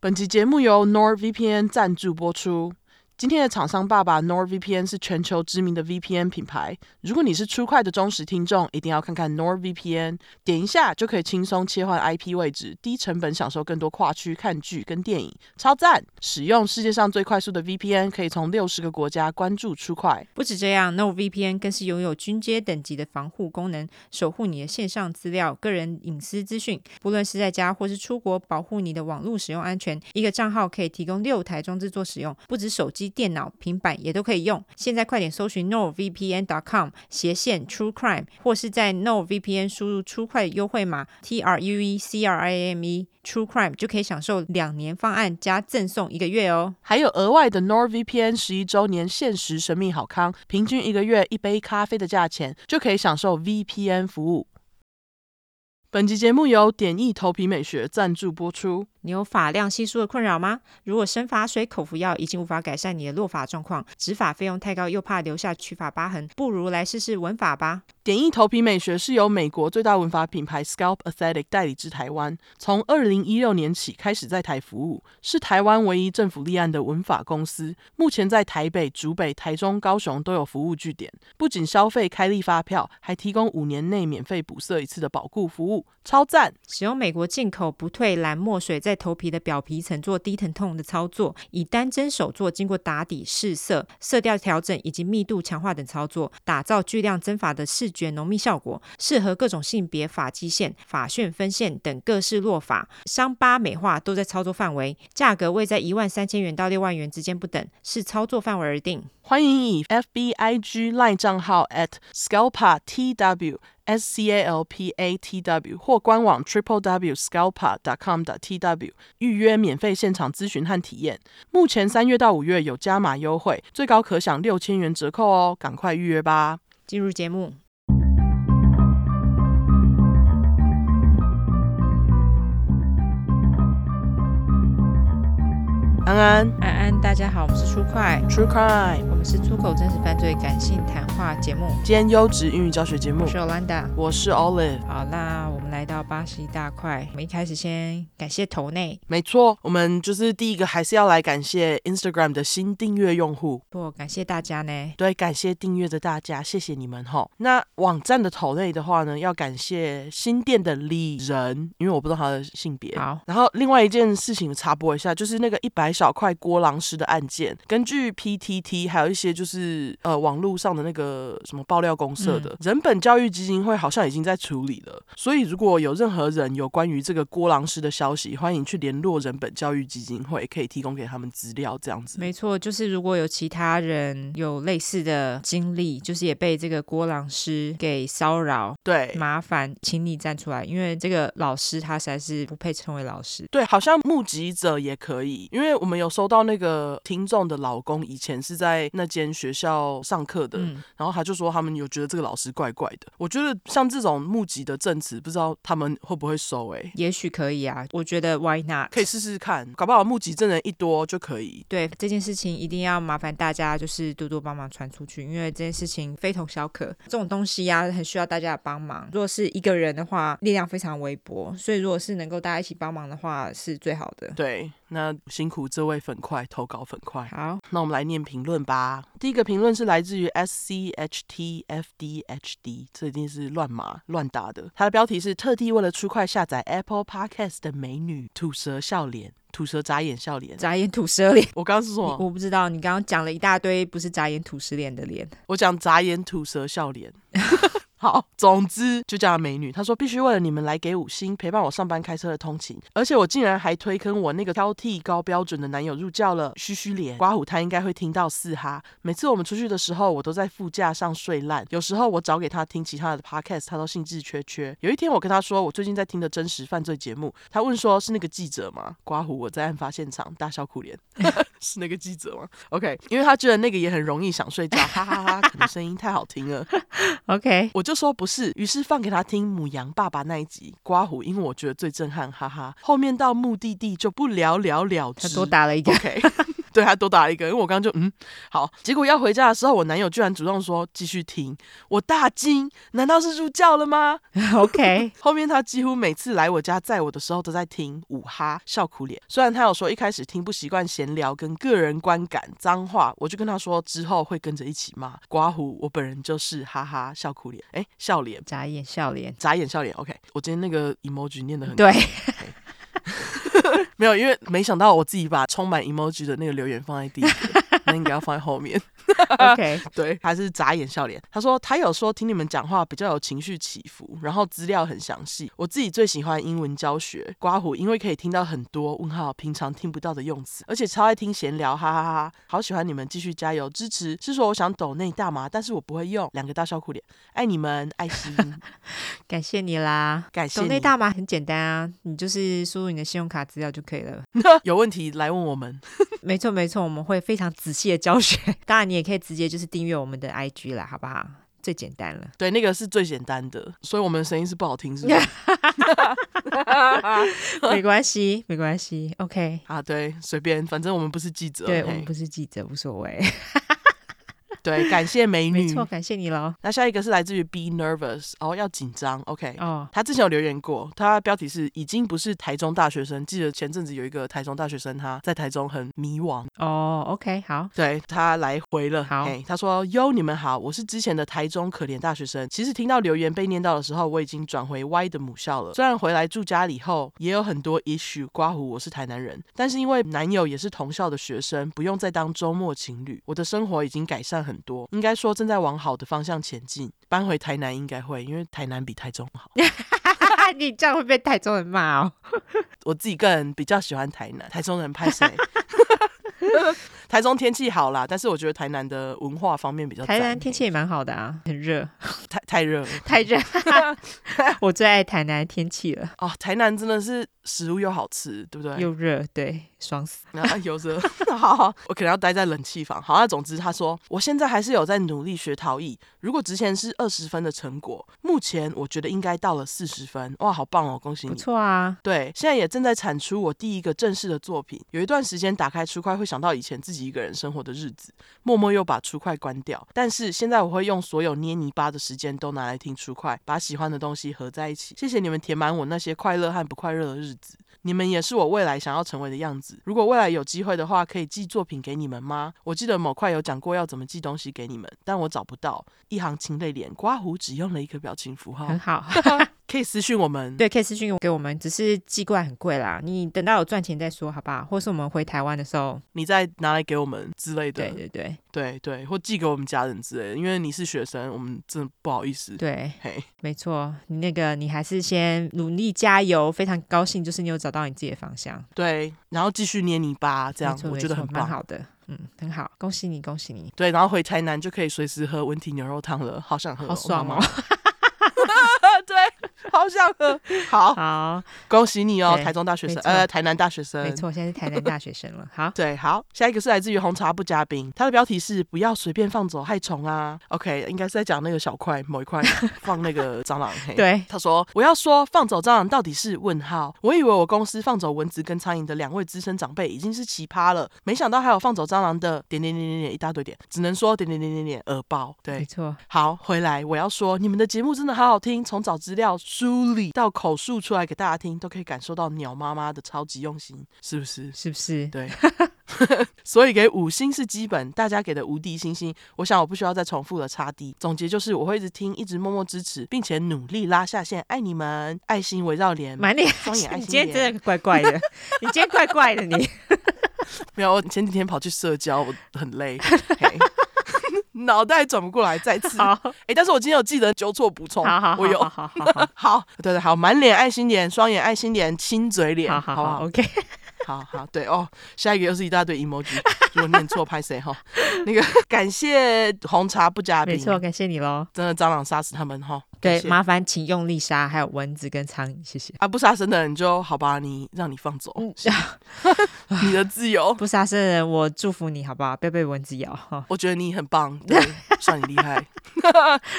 本集节目由 NordVPN 赞助播出。今天的厂商爸爸 NordVPN 是全球知名的 VPN 品牌。如果你是 True Crime 的忠实听众，一定要看看 NordVPN。点一下就可以轻松切换 IP 位置，低成本享受更多跨区看剧跟电影，超赞！使用世界上最快速的 VPN，可以从六十个国家关注 True Crime。不止这样，NordVPN 更是拥有军阶等级的防护功能，守护你的线上资料、个人隐私资讯。不论是在家或是出国，保护你的网络使用安全。一个账号可以提供六台装置做使用，不止手机。电脑、平板也都可以用。现在快点搜寻 nordvpn.com 斜线 True Crime，或是在 nordvpn 输入 True Crime 优惠码 T R U E C R I M E True Crime 就可以享受两年方案加赠送一个月哦。还有额外的 nordvpn 十一周年限时神秘好康，平均一个月一杯咖啡的价钱就可以享受 VPN 服务。本集节目由点意头皮美学赞助播出。你有发量稀疏的困扰吗？如果生发水、口服药已经无法改善你的落发状况，植发费用太高，又怕留下取发疤痕，不如来试试纹发吧。点意头皮美学是由美国最大纹发品牌 Scalp Aesthetic 代理至台湾，从二零一六年起开始在台服务，是台湾唯一政府立案的纹发公司。目前在台北、竹北、台中、高雄都有服务据点，不仅消费开立发票，还提供五年内免费补色一次的保固服务，超赞！使用美国进口不退蓝墨水在头皮的表皮层做低疼痛的操作，以单针手做经过打底试色、色调调整以及密度强化等操作，打造巨量增发的视觉浓密效果，适合各种性别发际线、发旋分线等各式落发、伤疤美化都在操作范围，价格位在一万三千元到六万元之间不等，视操作范围而定。欢迎以 FBIG Line 账号 at scalpa tw s c a l p a t w 或官网 triple w scalpa dot com dot tw 预约免费现场咨询和体验。目前三月到五月有加码优惠，最高可享六千元折扣哦，赶快预约吧！进入节目。安安，安安，大家好，我们是出快 True Crime，我们是出口真实犯罪感性谈话节目，兼优质英语教学节目。我是 Olanda，我是 Olive。好，那我们来到八十一大块，我们一开始先感谢头内。没错，我们就是第一个，还是要来感谢 Instagram 的新订阅用户。不，感谢大家呢。对，感谢订阅的大家，谢谢你们哈。那网站的头内的话呢，要感谢新店的李仁，因为我不知道他的性别。好，然后另外一件事情插播一下，就是那个一百。小块郭郎师的案件，根据 PTT 还有一些就是呃网络上的那个什么爆料公社的、嗯、人本教育基金会好像已经在处理了，所以如果有任何人有关于这个郭郎师的消息，欢迎去联络人本教育基金会，可以提供给他们资料这样子。没错，就是如果有其他人有类似的经历，就是也被这个郭郎师给骚扰，对，麻烦请你站出来，因为这个老师他实在是不配称为老师。对，好像目击者也可以，因为我。我们有收到那个听众的老公，以前是在那间学校上课的，嗯，然后他就说他们有觉得这个老师怪怪的。我觉得像这种募集的证词，不知道他们会不会收？哎，也许可以啊，我觉得 Why not？可以试试看，搞不好募集证人一多就可以。对，这件事情一定要麻烦大家，就是多多帮忙传出去，因为这件事情非同小可，这种东西呀，很需要大家的帮忙。如果是一个人的话，力量非常微薄，所以如果是能够大家一起帮忙的话，是最好的。对，那辛苦。这位粉块投稿粉块，好，那我们来念评论吧。第一个评论是来自于 S C H T F D H D，这一定是乱码乱打的。它的标题是特地为了出快下载 Apple Podcast 的美女吐舌笑脸，吐舌眨眼笑脸，眨眼吐舌脸。我刚刚是说，我不知道，你刚刚讲了一大堆，不是眨眼吐舌脸的脸，我讲眨眼吐舌笑脸。好，总之就叫她美女。她说必须为了你们来给五星，陪伴我上班开车的通勤，而且我竟然还推坑我那个挑剔高标准的男友入教了。嘘嘘脸，刮胡他应该会听到四哈。每次我们出去的时候，我都在副驾上睡烂。有时候我找给他听其他的 podcast，他都兴致缺缺。有一天我跟他说我最近在听的真实犯罪节目，他问说是那个记者吗？刮胡我在案发现场大笑苦脸，是那个记者吗？OK，因为他觉得那个也很容易想睡觉，哈哈哈，可能声音太好听了。OK，我。就说不是，于是放给他听母羊爸爸那一集刮胡，因为我觉得最震撼，哈哈。后面到目的地就不了了了之，他多打了一个。OK。对他多打了一个，因为我刚刚就嗯好，结果要回家的时候，我男友居然主动说继续听，我大惊，难道是入教了吗？OK，后面他几乎每次来我家载我的时候都在听，五哈笑苦脸。虽然他有说一开始听不习惯闲聊跟个人观感脏话，我就跟他说之后会跟着一起骂。刮胡，我本人就是哈哈笑苦脸，哎笑脸，眨眼笑脸，眨眼笑脸。OK，我今天那个 emoji 念的很对。没有，因为没想到我自己把充满 emoji 的那个留言放在第一个，那应该要放在后面。OK，对，还是眨眼笑脸。他说他有说听你们讲话比较有情绪起伏，然后资料很详细。我自己最喜欢英文教学，刮胡，因为可以听到很多问号，平常听不到的用词，而且超爱听闲聊，哈哈哈哈！好喜欢你们，继续加油支持。是说我想抖内大麻，但是我不会用，两个大笑哭脸，爱你们，爱心，感谢你啦，感谢。抖内大麻很简单啊，你就是输入你的信用卡资料就可以了。有问题来问我们。没错没错，我们会非常仔细的教学。当然，你也可以直接就是订阅我们的 IG 啦，好不好？最简单了。对，那个是最简单的，所以我们的声音是不好听，是不是？没关系，没关系。OK 啊，对，随便，反正我们不是记者。对，我们不是记者，无所谓。对，感谢美女，没错，感谢你了。那下一个是来自于 Be Nervous，哦，要紧张，OK，哦，他之前有留言过，他标题是已经不是台中大学生，记得前阵子有一个台中大学生他在台中很迷惘，哦，OK，好，对，他来回了，好，他说哟，你们好，我是之前的台中可怜大学生，其实听到留言被念到的时候，我已经转回 Y 的母校了，虽然回来住家里后也有很多 issue，刮胡我是台南人，但是因为男友也是同校的学生，不用再当周末情侣，我的生活已经改善很多，应该说。正在往好的方向前进，搬回台南应该会，因为台南比台中好。你这样会被台中人骂哦。我自己个人比较喜欢台南，台中人拍谁？台中天气好啦，但是我觉得台南的文化方面比较。台南天气也蛮好的啊，很热，太太热，太热。我最爱台南天气了。哦，台南真的是食物又好吃，对不对？又热，对，爽死。啊，有热。好，好，我可能要待在冷气房。好，那总之他说，我现在还是有在努力学陶艺。如果之前是二十分的成果，目前我觉得应该到了四十分。哇，好棒哦，恭喜你！不错啊。对，现在也正在产出我第一个正式的作品。有一段时间打开出块会想到以前自己一个人生活的日子，默默又把出块关掉。但是现在我会用所有捏泥巴的时间都拿来听出块，把喜欢的东西合在一起。谢谢你们填满我那些快乐和不快乐的日子。你们也是我未来想要成为的样子。如果未来有机会的话，可以寄作品给你们吗？我记得某块有讲过要怎么寄东西给你们，但我找不到。一行清泪脸，刮胡只用了一个表情符号，很好。可以私讯我们，对，可以私讯给我们，只是寄过来很贵啦。你等到有赚钱再说，好不好？或是我们回台湾的时候，你再拿来给我们之类的。对对对对对，或寄给我们家人之类的。因为你是学生，我们真的不好意思。对，嘿，没错，你那个你还是先努力加油，非常高兴，就是你有找到你自己的方向。对，然后继续捏泥巴，这样我觉得很棒，蛮好的，嗯，很好，恭喜你，恭喜你。对，然后回台南就可以随时喝温体牛肉汤了，好想喝，好爽哦。对，好想喝。好，好，恭喜你哦，台中大学生，呃，台南大学生，没错，现在是台南大学生了。好，对，好，下一个是来自于红茶不加冰，它的标题是不要随便放走害虫啊。OK，应该是在讲那个小块某一块放那个蟑螂。对，他说我要说放走蟑螂到底是问号？我以为我公司放走蚊子跟苍蝇的两位资深长辈已经是奇葩了，没想到还有放走蟑螂的点点点点点一大堆点，只能说点点点点点耳爆。对，没错。好，回来我要说你们的节目真的好好听，从找资料梳理到口述出来给大家听，都可以感受到鸟妈妈的超级用心，是不是？是不是？对，所以给五星是基本，大家给的无敌星星，我想我不需要再重复了。差低总结就是，我会一直听，一直默默支持，并且努力拉下线，爱你们，爱心围绕脸，满脸双眼爱心。你今天真的怪怪的，你今天怪怪的，你没有？我前几天跑去社交，我很累。脑袋转不过来，再次。哎、欸，但是我今天有记得纠错补充，好好好，我有，好好好，好，对对，好，满脸爱心脸，双眼爱心脸，亲嘴脸，好好好，OK，好好对哦，下一个又是一大堆 emoji，如果念错拍谁哈？那个感谢红茶不加冰，没错，感谢你喽，真的蟑螂杀死他们哈。对，麻烦请用力杀，还有蚊子跟苍蝇，谢谢。啊，不杀生的人就好吧，你让你放走，嗯、你的自由。不杀生的人，我祝福你好不好？不要被蚊子咬。我觉得你很棒，对，算你厉害，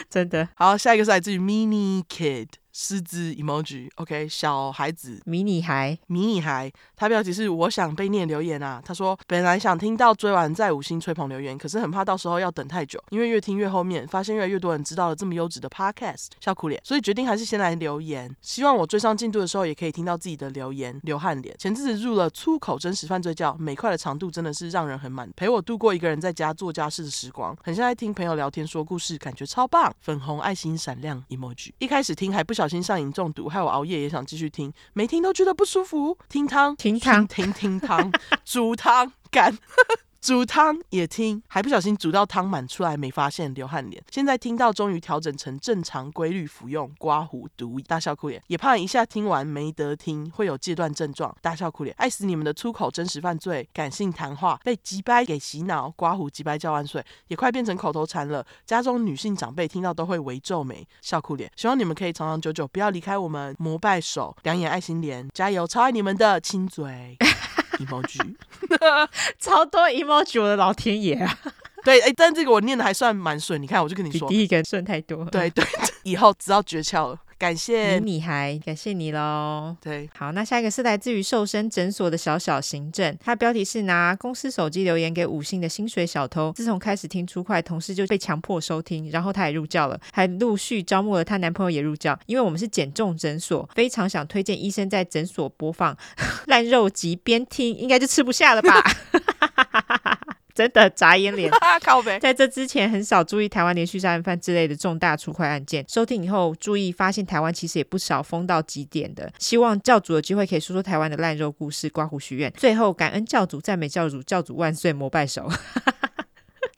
真的。好，下一个是来自于 Mini Kid。狮子 emoji，OK，、okay, 小孩子迷你孩，迷你孩，他标题是我想被念留言啊。他说本来想听到追完再五星吹捧留言，可是很怕到时候要等太久，因为越听越后面，发现越来越多人知道了这么优质的 podcast，笑哭脸，所以决定还是先来留言，希望我追上进度的时候也可以听到自己的留言，流汗脸。前阵子入了粗口真实犯罪教，每块的长度真的是让人很满，陪我度过一个人在家做家事的时光，很像在听朋友聊天说故事，感觉超棒。粉红爱心闪亮 emoji，一开始听还不小心上瘾中毒，害我熬夜也想继续听，没听都觉得不舒服。听汤，听汤，听听汤，煮汤干。煮汤也听，还不小心煮到汤满出来，没发现流汗脸。现在听到终于调整成正常规律服用，刮胡毒大笑哭脸，也怕一下听完没得听，会有戒断症状，大笑哭脸。爱死你们的粗口真实犯罪，感性谈话被鸡掰给洗脑，刮胡鸡掰叫万岁，也快变成口头禅了。家中女性长辈听到都会微皱眉，笑哭脸。希望你们可以长长久久，不要离开我们。膜拜手，两眼爱心脸，加油，超爱你们的，亲嘴。Emoji，超多 emoji，我的老天爷啊！对，哎，但这个我念的还算蛮顺，你看，我就跟你说，比第一个顺太多。对对，以后知道诀窍了。感谢迷你孩，感谢你喽。对，好，那下一个是来自于瘦身诊所的小小行政，他标题是拿公司手机留言给五星的薪水小偷。自从开始听出快，同事就被强迫收听，然后他也入教了，还陆续招募了她男朋友也入教。因为我们是减重诊所，非常想推荐医生在诊所播放 烂肉集，边听应该就吃不下了吧。真的眨眼脸，在这之前很少注意台湾连续杀人犯之类的重大出快案件，收听以后注意发现台湾其实也不少疯到极点的。希望教主有机会可以说说台湾的烂肉故事，刮胡许愿。最后感恩教主，赞美教主，教主万岁，膜拜手。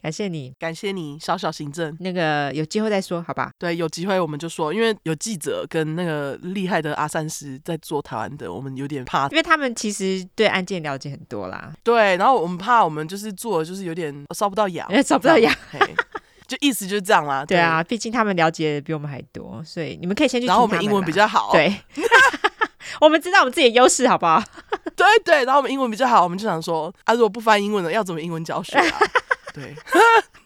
感谢你，感谢你，小小行政。那个有机会再说，好吧？对，有机会我们就说，因为有记者跟那个厉害的阿三师在做台湾的，我们有点怕，因为他们其实对案件了解很多啦。对，然后我们怕我们就是做，就是有点烧不到痒，烧不到痒，就意思就是这样啦。对，对啊，毕竟他们了解的比我们还多，所以你们可以先去。然后我们英文比较好，对，我们知道我们自己的优势，好不好？对对，然后我们英文比较好，我们就想说，啊，如果不翻英文的，要怎么英文教学啊？对，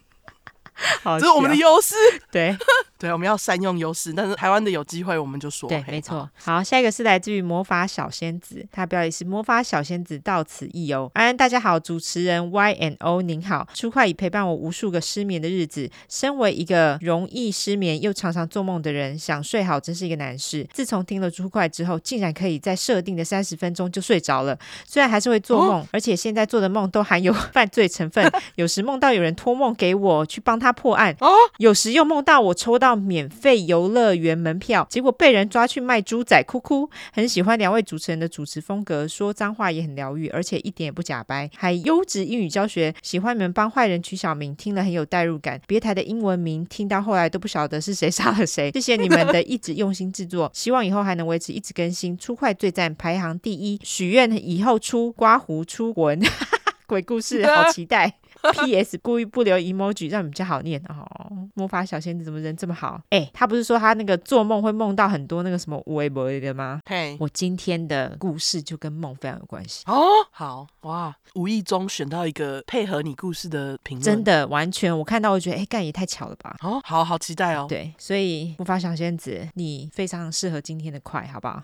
好，这是我们的优势。对。对，我们要善用优势，但是台湾的有机会，我们就说。对，没错。好，下一个是来自于魔法小仙子，他标题是魔法小仙子到此一游。安安，大家好，主持人 Y N O 您好，初快已陪伴我无数个失眠的日子。身为一个容易失眠又常常做梦的人，想睡好真是一个难事。自从听了初快之后，竟然可以在设定的三十分钟就睡着了。虽然还是会做梦，哦、而且现在做的梦都含有 犯罪成分。有时梦到有人托梦给我去帮他破案，哦，有时又梦到我抽到。免费游乐园门票，结果被人抓去卖猪仔，哭哭。很喜欢两位主持人的主持风格，说脏话也很疗愈，而且一点也不假掰，还优质英语教学。喜欢你们帮坏人取小名，听了很有代入感。别台的英文名听到后来都不晓得是谁杀了谁。谢谢你们的一直用心制作，希望以后还能维持一直更新。出快最赞，排行第一。许愿以后出刮胡出魂，鬼故事，好期待。P.S. 故意不留 emoji，让你们比较好念哦。魔法小仙子怎么人这么好？哎、欸，他不是说他那个做梦会梦到很多那个什么无为不为的吗？嘿，Hey. 我今天的故事就跟梦非常有关系哦。好哇，无意中选到一个配合你故事的评论，真的完全我看到我觉得哎，干也太巧了吧？哦，好好期待哦。对，所以魔法小仙子你非常适合今天的快，好不好？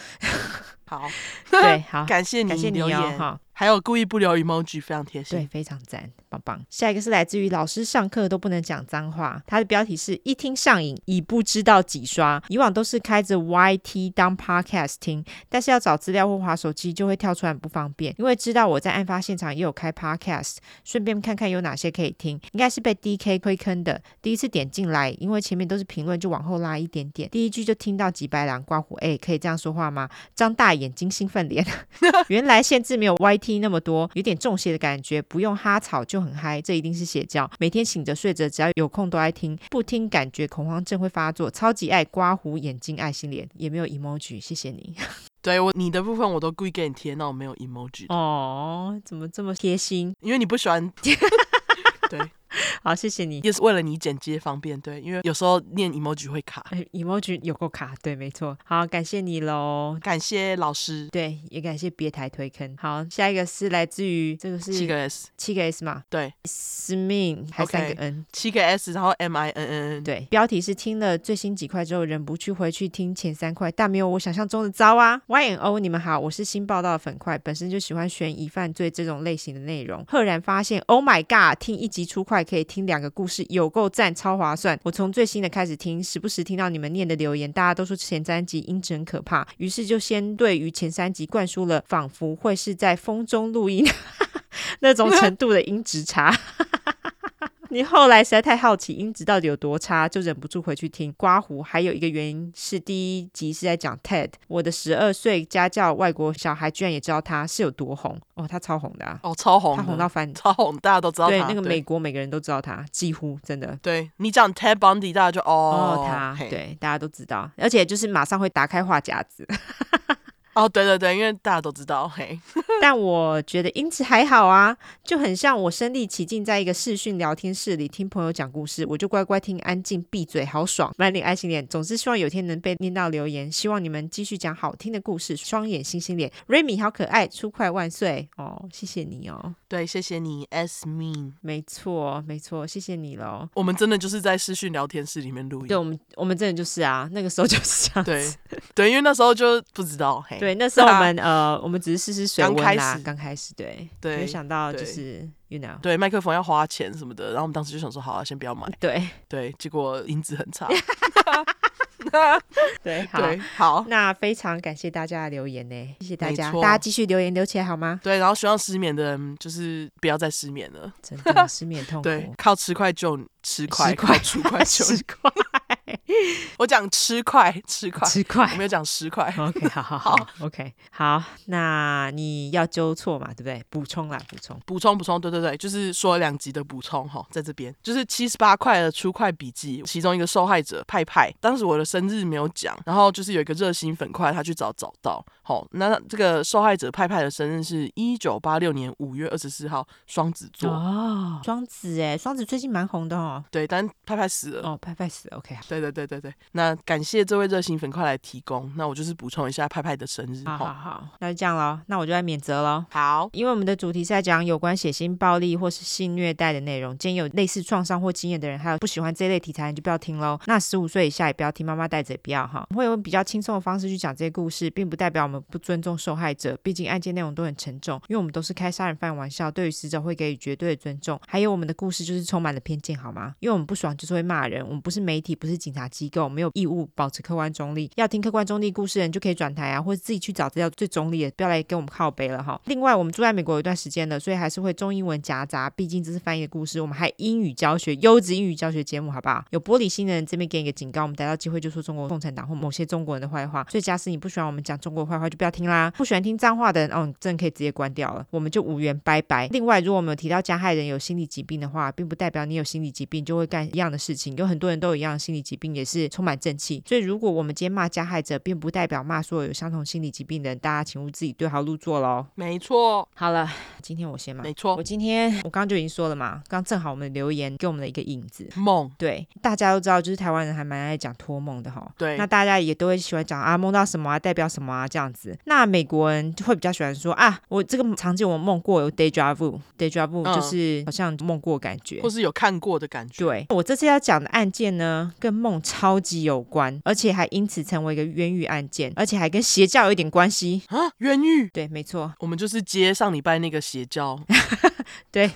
好，对，好，感谢你，感谢你留言哦，哈。还有故意不留 emoji，非常贴心，对，非常赞，棒棒。下一个是来自于老师上课都不能讲脏话，他的标题是一听上瘾，已不知道几刷。以往都是开着 YT 当 podcast 听，但是要找资料或滑手机就会跳出来很不方便。因为知道我在案发现场也有开 podcast，顺便看看有哪些可以听。应该是被 DK 推坑的，第一次点进来，因为前面都是评论，就往后拉一点点，第一句就听到几白狼刮胡，哎，可以这样说话吗？张大眼睛，兴奋脸，原来限制没有 YT。那么多，有点中邪的感觉，不用哈草就很嗨，这一定是邪教。每天醒着睡着，只要有空都爱听，不听感觉恐慌症会发作。超级爱刮胡眼睛爱心脸，也没有 emoji，谢谢你。对我你的部分我都故意给你贴，那我没有 emoji。哦，怎么这么贴心？因为你不喜欢。对。好，谢谢你，也是为了你剪接方便，对，因为有时候念 emoji 会卡，emoji 有够卡，对，没错。好，感谢你喽，感谢老师，对，也感谢别台推坑。好，下一个是来自于这个是七个 S，七个 S 嘛，对，Smin 还三个 N，七个 S，然后 M I N N N，对，标题是听了最新几块之后，忍不去回去听前三块，但没有我想象中的糟啊。Y N O，你们好，我是新报道的粉块，本身就喜欢悬疑犯罪这种类型的内容，赫然发现，Oh my God，听一集出块可以听两个故事，有够赞，超划算。我从最新的开始听，时不时听到你们念的留言，大家都说前三集音质很可怕，于是就先对于前三集灌输了仿佛会是在风中录音 那种程度的音质差。你后来实在太好奇音质到底有多差，就忍不住回去听刮胡。还有一个原因是第一集是在讲 TED，我的十二岁家教外国小孩居然也知道他是有多红哦，他超红的啊，哦超红，他红到翻，超红，大家都知道他。对，那个美国每个人都知道他，几乎真的。对你讲 TED Bundy，大家就哦，哦他，对，大家都知道，而且就是马上会打开话匣子。哦，对对对，因为大家都知道，嘿。但我觉得因此还好啊，就很像我身临其境在一个视讯聊天室里听朋友讲故事，我就乖乖听，安静闭嘴，好爽，满脸爱心脸。总之希望有天能被念到留言，希望你们继续讲好听的故事，双眼星星脸，Remy 好可爱，出快万岁哦，谢谢你哦，对，谢谢你，S mean，没错没错，谢谢你喽。我们真的就是在视讯聊天室里面录音，对，我们我们真的就是啊，那个时候就是这样子，对对，因为那时候就不知道，嘿。对，那时候我们呃，我们只是试试水温啦，刚开始，刚开始对，对，没想到就是，you know，对，麦克风要花钱什么的，然后我们当时就想说，好啊，先不要买，对，对，结果音质很差 对，好，好，那非常感谢大家的留言呢，谢谢大家，大家继续留言留起来好吗？对，然后希望失眠的人就是不要再失眠了，真的失眠痛苦，对，靠吃块就吃块，靠出块就吃块。我讲吃块，吃块，吃块，我没有讲十块。OK，好好好，OK，好，那你要纠错嘛，对不对？补充啦，补充，补充，补充，对对对，就是说两集的补充哈，在这边。就是七十八块的出块笔记，其中一个受害者派派，当时我的生日没有讲，然后就是有一个热心粉块，他去找找到，好，那这个受害者派派的生日是一九八六年五月二十四号，双子座。哦，双子哎，双子最近蛮红的哦，对，但派派死了，哦，派派死了，OK，对对对。对对对，那感谢这位热心粉快来提供，那我就是补充一下派派的生日。好好好，那就这样咯，那我就来免责咯。好，因为我们的主题是在讲有关血腥暴力或是性虐待的内容，建议有类似创伤或经验的人，还有不喜欢这类题材，你就不要听喽。那十五岁以下也不要听，妈妈带着也不要哈。会用比较轻松的方式去讲这些故事，并不代表我们不尊重受害者，毕竟案件内容都很沉重，因为我们都是开杀人犯玩笑，对于死者会给予绝对的尊重。还有我们的故事就是充满了偏见，好吗？因为我们不爽就是会骂人，我们不是媒体，不是警察机构，没有义务。保持客观中立，要听客观中立故事的人就可以转台啊，或者自己去找资料最中立的，不要来跟我们靠背了哈。另外，我们住在美国有一段时间了，所以还是会中英文夹杂，毕竟这是翻译的故事。我们还英语教学，优质英语教学节目，好不好？有玻璃心的人这边给你个警告，我们逮到机会就说中国共产党或某些中国人的坏话。所以，假使你不喜欢我们讲中国坏话，就不要听啦。不喜欢听脏话的人，哦，真的可以直接关掉了，我们就无缘拜拜。另外，如果我们有提到加害人有心理疾病的话，并不代表你有心理疾病就会干一样的事情。有很多人都有一样的心理疾病，也是充满正气。所以，如果我我们今天骂加害者，并不代表骂所有有相同心理疾病的人。大家请勿自己对号入座喽。没错。好了，今天我先骂。没错。我今天我刚刚就已经说了嘛，刚正好我们留言给我们的一个影子梦。对，大家都知道，就是台湾人还蛮爱讲托梦的哈。对。那大家也都会喜欢讲啊，梦到什么啊，代表什么啊这样子。那美国人就会比较喜欢说啊，我这个场景我梦过，有 déjà vu，déjà vu 就是好像梦过感觉，或是有看过的感觉。对。我这次要讲的案件呢，跟梦超级有关，而且还因此成为一个。冤狱案件，而且还跟邪教有一点关系啊！冤狱，对，没错，我们就是接上礼拜那个邪教，对，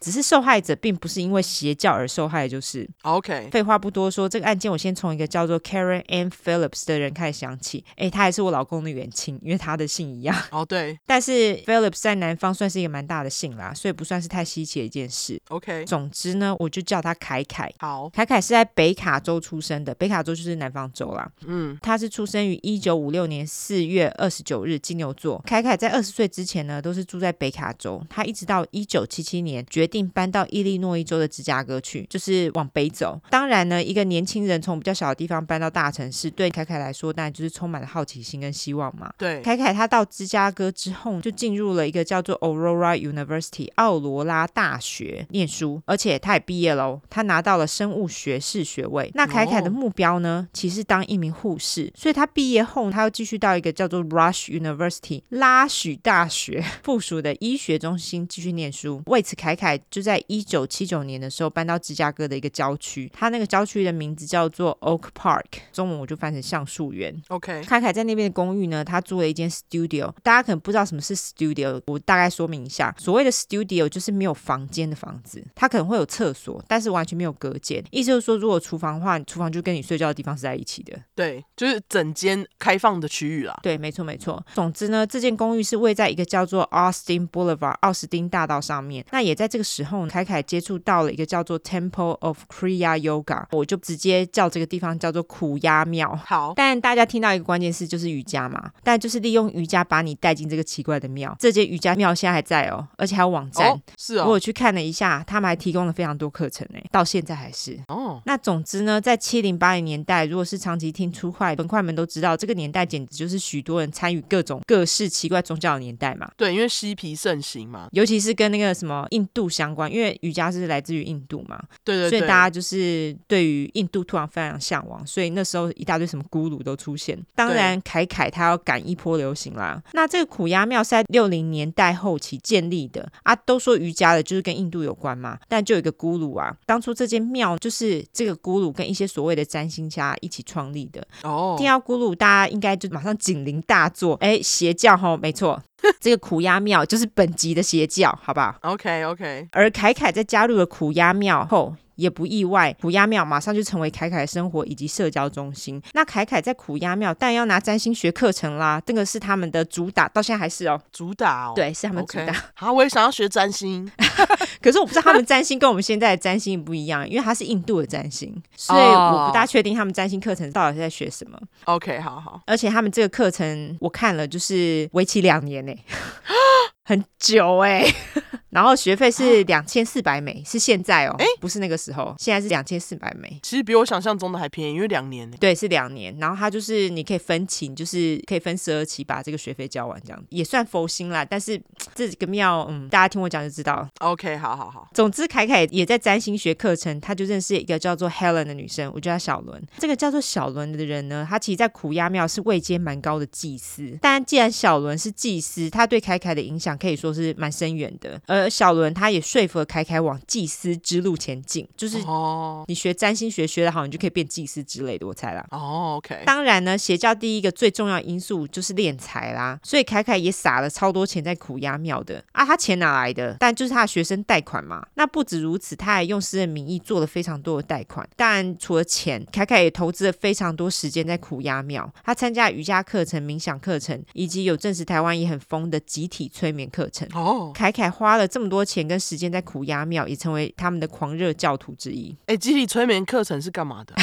只是受害者并不是因为邪教而受害，就是 OK。废话不多说，这个案件我先从一个叫做 Karen Ann Phillips 的人开始想起。哎，他还是我老公的远亲，因为他的姓一样。哦，对。但是 Phillips 在南方算是一个蛮大的姓啦，所以不算是太稀奇的一件事。OK。总之呢，我就叫他凯凯。好，凯凯是在北卡州出出生的，北卡州就是南方州啦。嗯，他是出生于一九五六年四月二十九日，金牛座。凯凯在二十岁之前呢，都是住在北卡州。他一直到一九七七年决定搬到伊利诺伊州的芝加哥去，就是往北走。当然呢，一个年轻人从比较小的地方搬到大城市，对凯凯来说，当然就是充满了好奇心跟希望嘛。对，凯凯他到芝加哥之后，就进入了一个叫做 Aurora University 奥罗拉大学念书，而且他也毕业喽，他拿到了生物学士学位。那凯凯的目标呢，其实当一名护士，所以他毕业后，他又继续到一个叫做 Rush University 拉许大学 附属的医学中心继续念书。为此，凯凯就在一九七九年的时候搬到芝加哥的一个郊区，他那个郊区的名字叫做 Oak Park，中文我就翻成橡树园。OK，凯凯在那边的公寓呢，他租了一间 studio。大家可能不知道什么是 studio，我大概说明一下。所谓的 studio 就是没有房间的房子，它可能会有厕所，但是完全没有隔间。意思就是说，如果厨房的话，厨房就跟你睡觉的地方是在一起的。对，就是整间开放的区域啦。对，没错没错。总之呢，这间公寓是位在一个叫做 Austin Boulevard 奥斯汀大道上面。那也在这个时候，凯凯接触到了一个叫做 Temple of Kriya Yoga，我就直接叫这个地方叫做苦鸭庙。好，但大家听到一个关键词就是瑜伽嘛，但就是利用瑜伽把你带进这个奇怪的庙。这间瑜伽庙现在还在哦，而且还有网站。哦、是哦，我有去看了一下，他们还提供了非常多课程呢，到现在还是。哦，那总之呢，在七零八零年代，如果是长期听出快本快们都知道，这个年代简直就是许多人参与各种各式奇怪宗教的年代嘛。对，因为嬉皮盛行嘛，尤其是跟那个什么印度相关，因为瑜伽是来自于印度嘛。对对对。所以大家就是对于印度突然非常向往，所以那时候一大堆什么咕噜都出现。当然，凯凯他要赶一波流行啦。那这个苦鸭庙是在六零年代后期建立的啊，都说瑜伽的就是跟印度有关嘛。但就有一个咕噜啊，当初这间庙就是这个咕噜跟一些所谓的占星家一起创立的。哦，定要咕噜，大家应该就马上警铃大作。哎，邪教吼，没错，这个苦鸭庙就是本集的邪教，好不好？OK OK。而凯凯在加入了苦鸭庙后。也不意外，苦鸦庙马上就成为凯凯的生活以及社交中心。那凯凯在苦鸦庙当然要拿占星学课程啦，这个是他们的主打，到现在还是哦，主打哦，对，是他们主打。好，我也想要学占星，可是我不知道他们占星跟我们现在的占星不一样，因为它是印度的占星，所以我不大确定他们占星课程到底是在学什么。OK，好好。而且他们这个课程我看了，就是为期两年呢。很久哎、欸，然后学费是两千四百美，是现在哦，哎，不是那个时候，现在是两千四百美，其实比我想象中的还便宜，因为两年呢。对，是两年，然后它就是你可以分期，就是可以分十二期把这个学费交完，这样也算佛心啦。但是这几个庙，嗯，大家听我讲就知道。OK，好好好。总之，凯凯也在占星学课程，他就认识一个叫做 Helen 的女生，我叫她小伦。这个叫做小伦的人呢，他其实在苦鸦庙是位阶蛮高的祭司。但既然小伦是祭司，他对凯凯的影响。可以说是蛮深远的，而小伦他也说服了凯凯往祭司之路前进，就是哦，你学占星学学得好，你就可以变祭司之类的，我猜啦。哦，OK。当然呢，邪教第一个最重要因素就是敛财啦，所以凯凯也撒了超多钱在苦鸭庙的啊。他钱哪来的？但就是他的学生贷款嘛。那不止如此，他还用私人名义做了非常多的贷款。当然，除了钱，凯凯也投资了非常多时间在苦鸭庙。他参加瑜伽课程、冥想课程，以及有证实台湾也很疯的集体催眠课程哦，凯凯花了这么多钱跟时间在苦鸦庙，也成为他们的狂热教徒之一。哎，集体催眠课程是干嘛的？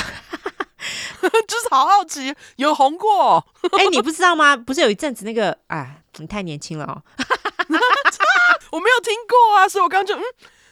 就是好好奇，有红过？哎，你不知道吗？不是有一阵子那个……哎，你太年轻了哦，我没有听过啊，所以我刚刚就嗯。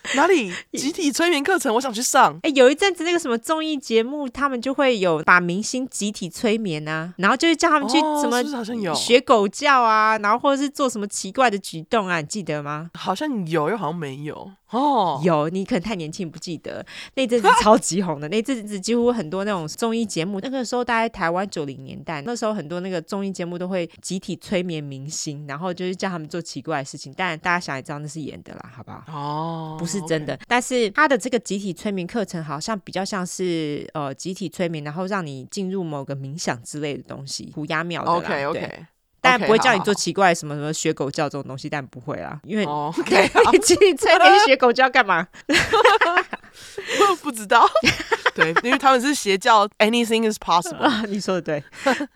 哪里集体催眠课程？我想去上。哎、欸，有一阵子那个什么综艺节目，他们就会有把明星集体催眠啊，然后就是叫他们去什么好像有学狗叫啊，然后或者是做什么奇怪的举动啊，你记得吗？好像有，又好像没有。哦，有，你可能太年轻不记得，那阵子超级红的，那阵子几乎很多那种综艺节目，那个时候大概台湾九零年代，那时候很多那个综艺节目都会集体催眠明星，然后就是叫他们做奇怪的事情，当然大家想也知道那是演的啦，好不好？哦，不是真的，okay. 但是他的这个集体催眠课程好像比较像是呃集体催眠，然后让你进入某个冥想之类的东西，虎牙庙的啦，OK OK。对但不会叫你做奇怪什么什么学狗叫这种东西，但不会啦，因为 对，你去催眠学狗叫干嘛？不知道。对，因为他们是邪教，anything is possible。啊，你说的对。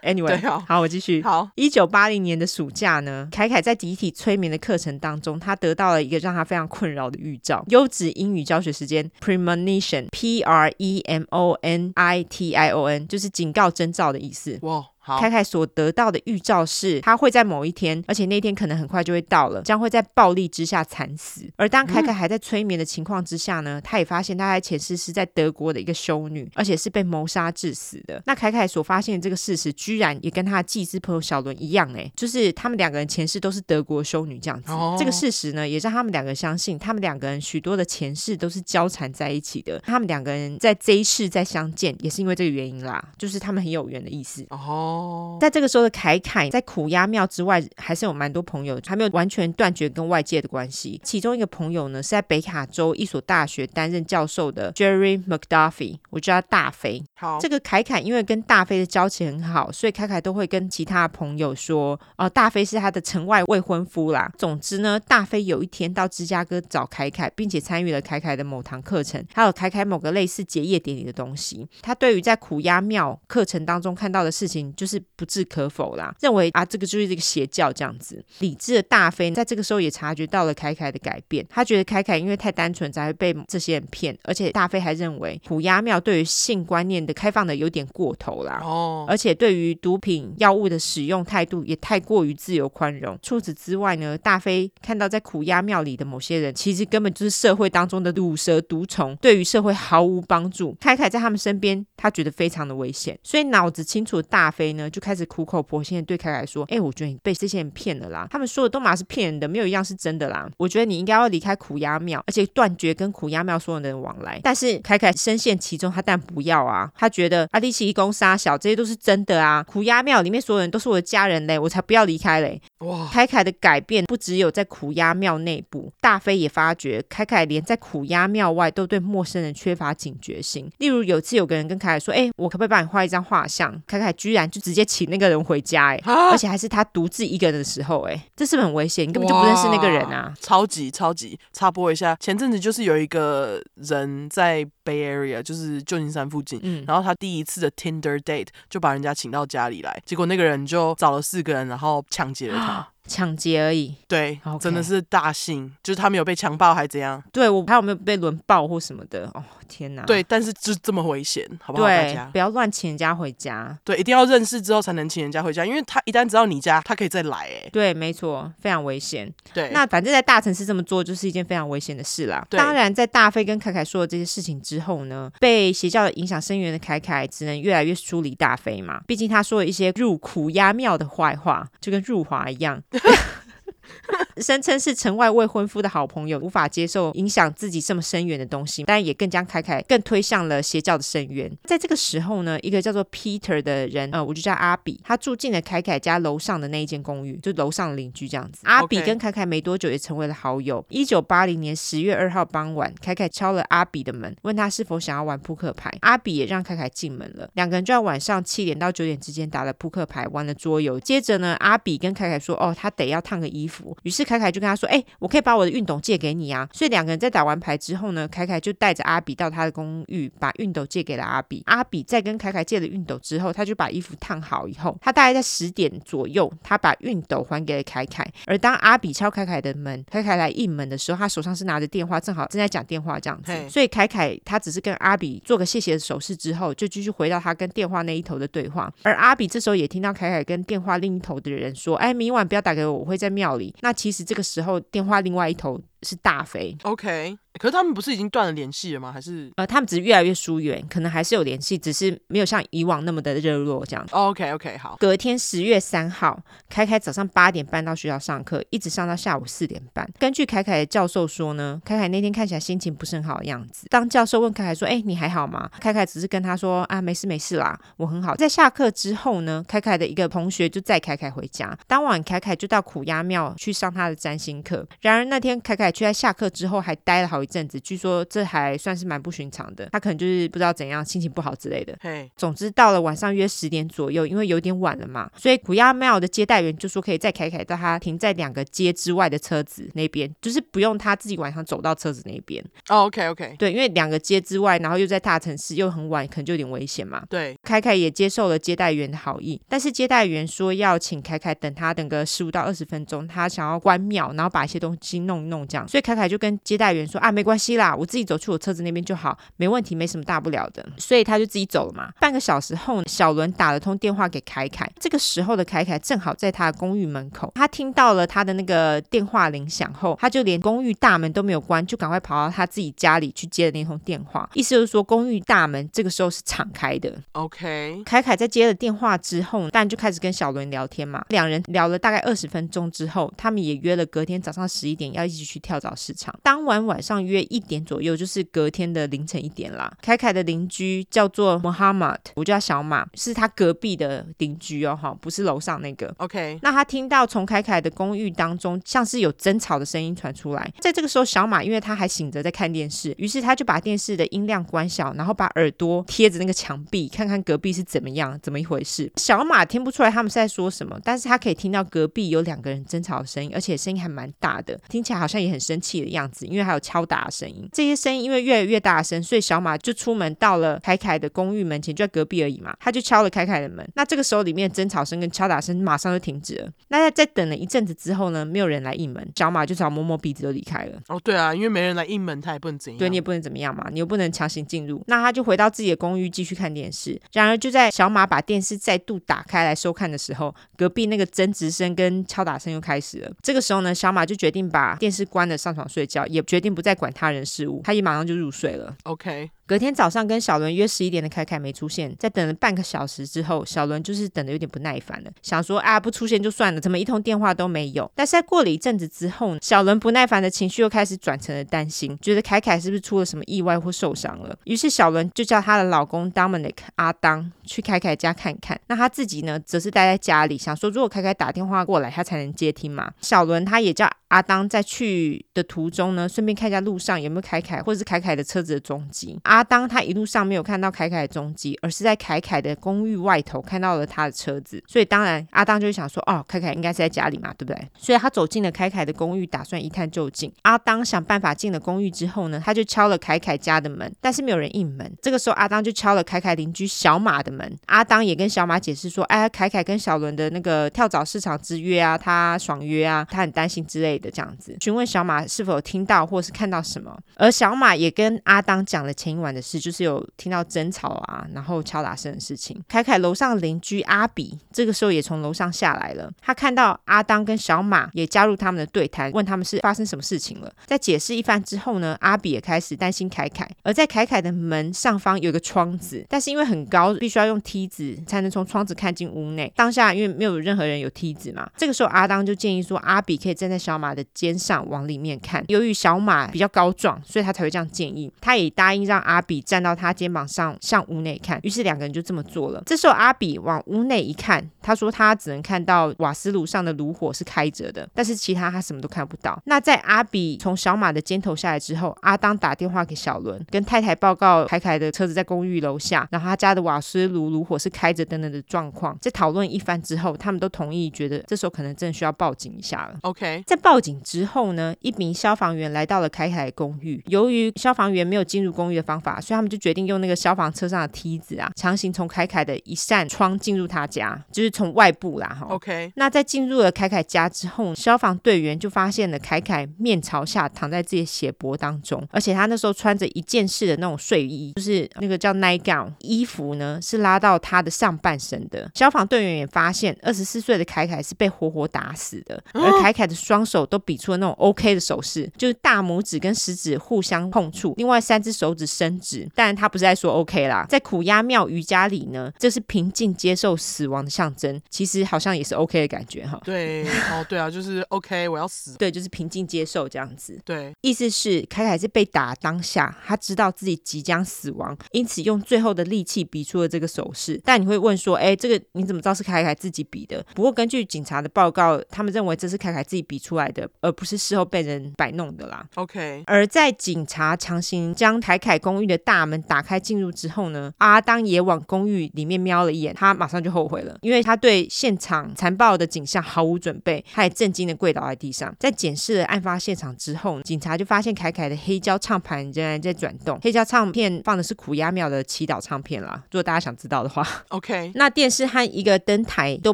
Anyway，好，我继续。好，一九八零年的暑假呢，凯凯在集体催眠的课程当中，他得到了一个让他非常困扰的预兆。优质英语教学时间，premonition，p r e m o n i t i o n，就是警告征兆的意思。哇。凯凯所得到的预兆是，他会在某一天，而且那天可能很快就会到了，将会在暴力之下惨死。而当凯凯还在催眠的情况之下呢，他也发现他在前世是在德国的一个修女，而且是被谋杀致死的。那凯凯所发现的这个事实，居然也跟他的祭司朋友小伦一样，哎，就是他们两个人前世都是德国修女这样子。哦、这个事实呢，也让他们两个相信，他们两个人许多的前世都是交缠在一起的。他们两个人在这一世再相见，也是因为这个原因啦，就是他们很有缘的意思。哦。在这个时候的凯凯，在苦鸭庙之外，还是有蛮多朋友还没有完全断绝跟外界的关系。其中一个朋友呢，是在北卡州一所大学担任教授的 Jerry McDuffie，我叫他大飞。好，这个凯凯因为跟大飞的交情很好，所以凯凯都会跟其他朋友说，哦、呃，大飞是他的城外未婚夫啦。总之呢，大飞有一天到芝加哥找凯凯，并且参与了凯凯的某堂课程，还有凯凯某个类似结业典礼的东西。他对于在苦鸭庙课程当中看到的事情，就是。不置可否啦，认为啊，这个就是这个邪教这样子。理智的大飞在这个时候也察觉到了凯凯的改变，他觉得凯凯因为太单纯才会被这些人骗，而且大飞还认为苦鸭庙对于性观念的开放的有点过头啦。哦，而且对于毒品药物的使用态度也太过于自由宽容。除此之外呢，大飞看到在苦鸭庙里的某些人，其实根本就是社会当中的毒蛇毒虫，对于社会毫无帮助。凯凯在他们身边，他觉得非常的危险，所以脑子清楚的大飞呢，就开。始苦口婆心的对凯凯说：“哎、欸，我觉得你被这些人骗了啦，他们说的都嘛是骗人的，没有一样是真的啦。我觉得你应该要离开苦鸭庙，而且断绝跟苦鸭庙所有的人往来。”但是凯凯深陷其中，他当然不要啊，他觉得阿力奇一公杀小，这些都是真的啊。苦鸭庙里面所有人都是我的家人嘞，我才不要离开嘞。哇！凯凯的改变不只有在苦鸭庙内部，大飞也发觉凯凯连在苦鸭庙外都对陌生人缺乏警觉性。例如有次有个人跟凯凯说：“哎、欸，我可不可以帮你画一张画像？”凯凯居然就直接请那个人回家、欸，哎，而且还是他独自一个人的时候、欸，哎，这是不是很危险？你根本就不认识那个人啊！超级超级插播一下，前阵子就是有一个人在 Bay Area，就是旧金山附近，嗯，然后他第一次的 Tinder date 就把人家请到家里来，结果那个人就找了四个人，然后抢劫了他。抢劫而已，对，Okay. 真的是大幸，就是他没有被强暴还怎样？对，我还有没有被轮暴或什么的？哦，天哪！对，但是就这么危险，好不好？对，不要乱请人家回家。对，一定要认识之后才能请人家回家，因为他一旦知道你家，他可以再来。哎，对，没错，非常危险。对，那反正在大城市这么做就是一件非常危险的事啦。对当然，在大飞跟凯凯说了这些事情之后呢，被邪教的影响深远的凯凯只能越来越疏离大飞嘛。毕竟他说了一些入苦鸭庙的坏话，就跟入华一样。声称是城外未婚夫的好朋友，无法接受影响自己这么深远的东西，但也更将凯凯更推向了邪教的深渊。在这个时候呢，一个叫做 Peter 的人，呃，我就叫阿比，他住进了凯凯家楼上的那一间公寓，就楼上邻居这样子。阿比跟凯凯没多久也成为了好友。一九八零年十月二号傍晚，凯凯敲了阿比的门，问他是否想要玩扑克牌。阿比也让凯凯进门了，两个人就在晚上七点到九点之间打了扑克牌，玩了桌游。接着呢，阿比跟凯凯说：“哦，他得要烫个衣服。”于是凯凯就跟他说：“哎、欸，我可以把我的熨斗借给你啊。”所以两个人在打完牌之后呢，凯凯就带着阿比到他的公寓，把熨斗借给了阿比。阿比在跟凯凯借了熨斗之后，他就把衣服烫好以后，他大概在十点左右，他把熨斗还给了凯凯。而当阿比敲凯凯的门，凯凯来应门的时候，他手上是拿着电话，正好正在讲电话这样子。所以凯凯他只是跟阿比做个谢谢的手势之后，就继续回到他跟电话那一头的对话。而阿比这时候也听到凯凯跟电话另一头的人说：“哎，明晚不要打给我，我会在庙里。”那其实这个时候。电话另外一头是大飞，OK。可是他们不是已经断了联系了吗？还是呃，他们只是越来越疏远，可能还是有联系，只是没有像以往那么的热络这样。OK OK，好。隔天十月三号，凯凯早上八点半到学校上课，一直上到下午四点半。根据凯凯的教授说呢，凯凯那天看起来心情不是很好的样子。当教授问凯凯说：“哎，你还好吗？”凯凯只是跟他说：“啊，没事没事啦，我很好。”在下课之后呢，凯凯的一个同学就载凯凯回家。当晚，凯凯就到苦鸭庙去上他的占星课。然而那天，凯凯却在下课之后还待了好一阵子，据说这还算是蛮不寻常的。他可能就是不知道怎样，心情不好之类的。嘿，总之到了晚上约十点左右，因为有点晚了嘛，所以古亚麦尔的接待员就说可以在凯凯到他停在两个街之外的车子那边，就是不用他自己晚上走到车子那边。哦，OK OK，对，因为两个街之外，然后又在大城市，又很晚，可能就有点危险嘛。对，凯凯也接受了接待员的好意，但是接待员说要请凯凯等他等个十五到二十分钟，他想要关庙，然后把一些东西弄一弄这样。所以凯凯就跟接待员说啊，没关系啦，我自己走去我车子那边就好，没问题，没什么大不了的。所以他就自己走了嘛。半个小时后，小伦打了通电话给凯凯，这个时候的凯凯正好在他的公寓门口，他听到了他的那个电话铃响后，他就连公寓大门都没有关，就赶快跑到他自己家里去接了那通电话。意思就是说，公寓大门这个时候是敞开的。OK，凯凯在接了电话之后，当然就开始跟小伦聊天嘛。两人聊了大概二十分钟之后，他们也约了隔天早上十一点要一起去跳蚤市场。当晚晚上约一点左右，就是隔天的凌晨一点啦。凯凯的邻居叫做 Mohammed，我叫小马，是他隔壁的邻居哦，哈，不是楼上那个。OK，那他听到从凯凯的公寓当中像是有争吵的声音传出来，在这个时候，小马因为他还醒着在看电视，于是他就把电视的音量关小，然后把耳朵贴着那个墙壁，看看隔壁是怎么样，怎么一回事。小马听不出来他们是在说什么，但是他可以听到隔壁有两个人争吵的声音，而且声音还蛮大的，听起来好像也很生气的样子，因为还有敲打的声音。这些声音因为越来越大声，所以小马就出门到了凯凯的公寓门前，就在隔壁而已嘛，他就敲了凯凯的门。那这个时候里面争吵声跟敲打声马上就停止了。那他在等了一阵子之后呢，没有人来应门，小马就只好摸摸鼻子就离开了。哦，对啊，因为没人来应门，他也不能怎样。对，你也不能怎么样嘛，你又不能强行进入。那他就回到自己的公寓继续看电视。然而就在小马把电视再度打开来收看的时候，隔壁那个争执声跟敲打声又开始了。这个时候呢，小马就决定把电视关了，上床睡觉，也决定不再管他人事务。他一马上就入睡了。OK。隔天早上跟小伦约十一点的凯凯没出现，在等了半个小时之后，小伦就是等的有点不耐烦了，想说啊，不出现就算了，怎么一通电话都没有？但是在过了一阵子之后，小伦不耐烦的情绪又开始转成了担心，觉得凯凯是不是出了什么意外或受伤了？于是小伦就叫她的老公 Dominic 阿当去凯凯家看看。那他自己呢，则是待在家里，想说如果凯凯打电话过来，他才能接听嘛。小伦他也叫阿当在去的途中呢，顺便看一下路上有没有凯凯或者是凯凯的车子的踪迹。阿当他一路上没有看到凯凯的踪迹，而是在凯凯的公寓外头看到了他的车子，所以当然阿当就想说，哦，凯凯应该是在家里嘛，对不对？所以他走进了凯凯的公寓，打算一探究竟。阿当想办法进了公寓之后呢，他就敲了凯凯家的门，但是没有人应门。这个时候阿当就敲了凯凯邻居小马的门，阿当也跟小马解释说，哎，凯凯跟小伦的那个跳蚤市场之约啊，他爽约啊，他很担心之类的这样子，询问小马是否听到或是看到什么。而小马也跟阿当讲了前一晚的事。就是有听到争吵啊，然后敲打声的事情。凯凯楼上邻居阿比这个时候也从楼上下来了，他看到阿当跟小马也加入他们的对谈，问他们是发生什么事情了。在解释一番之后呢，阿比也开始担心凯凯。而在凯凯的门上方有一个窗子，但是因为很高，必须要用梯子才能从窗子看进屋内。当下因为没有任何人有梯子嘛，这个时候阿当就建议说，阿比可以站在小马的肩上往里面看。由于小马比较高壮，所以他才会这样建议。他也答应让阿比。站到他肩膀上，向屋内看。于是两个人就这么做了。这时候阿比往屋内一看，他说他只能看到瓦斯炉上的炉火是开着的，但是其他他什么都看不到。那在阿比从小马的肩头下来之后，阿当打电话给小伦，跟太太报告凯凯的车子在公寓楼下，然后他家的瓦斯炉炉火是开着等等的状况。在讨论一番之后，他们都同意，觉得这时候可能真的需要报警一下了。OK，在报警之后呢，一名消防员来到了凯凯的公寓。由于消防员没有进入公寓的方法，所以他们就决定用那个消防车上的梯子啊，强行从凯凯的一扇窗进入他家，就是从外部啦哈。OK，那在进入了凯凯家之后，消防队员就发现了凯凯面朝下躺在自己的血泊当中，而且他那时候穿着一件式的那种睡衣，就是那个叫 nightgown，衣服呢是拉到他的上半身的。消防队员也发现，二十四岁的凯凯是被活活打死的，而凯凯的双手都比出了那种 OK 的手势，就是大拇指跟食指互相碰触，另外三只手指伸执，但他不是在说 OK 啦，在苦压庙瑜伽里呢，这是平静接受死亡的象征，其实好像也是 OK 的感觉哈。对，哦，对啊，就是 OK，我要死，对，就是平静接受这样子。对，意思是凯凯是被打当下，他知道自己即将死亡，因此用最后的力气比出了这个手势。但你会问说，哎，这个你怎么知道是凯凯自己比的？不过根据警察的报告，他们认为这是凯凯自己比出来的，而不是事后被人摆弄的啦。OK，而在警察强行将凯凯公寓的大门打开进入之后呢，阿当也往公寓里面瞄了一眼，他马上就后悔了，因为他对现场残暴的景象毫无准备，他也震惊的跪倒在地上。在检视了案发现场之后，警察就发现凯凯的黑胶唱盘仍然在转动，黑胶唱片放的是苦鸭庙的祈祷唱片啦。如果大家想知道的话，OK，那电视和一个灯台都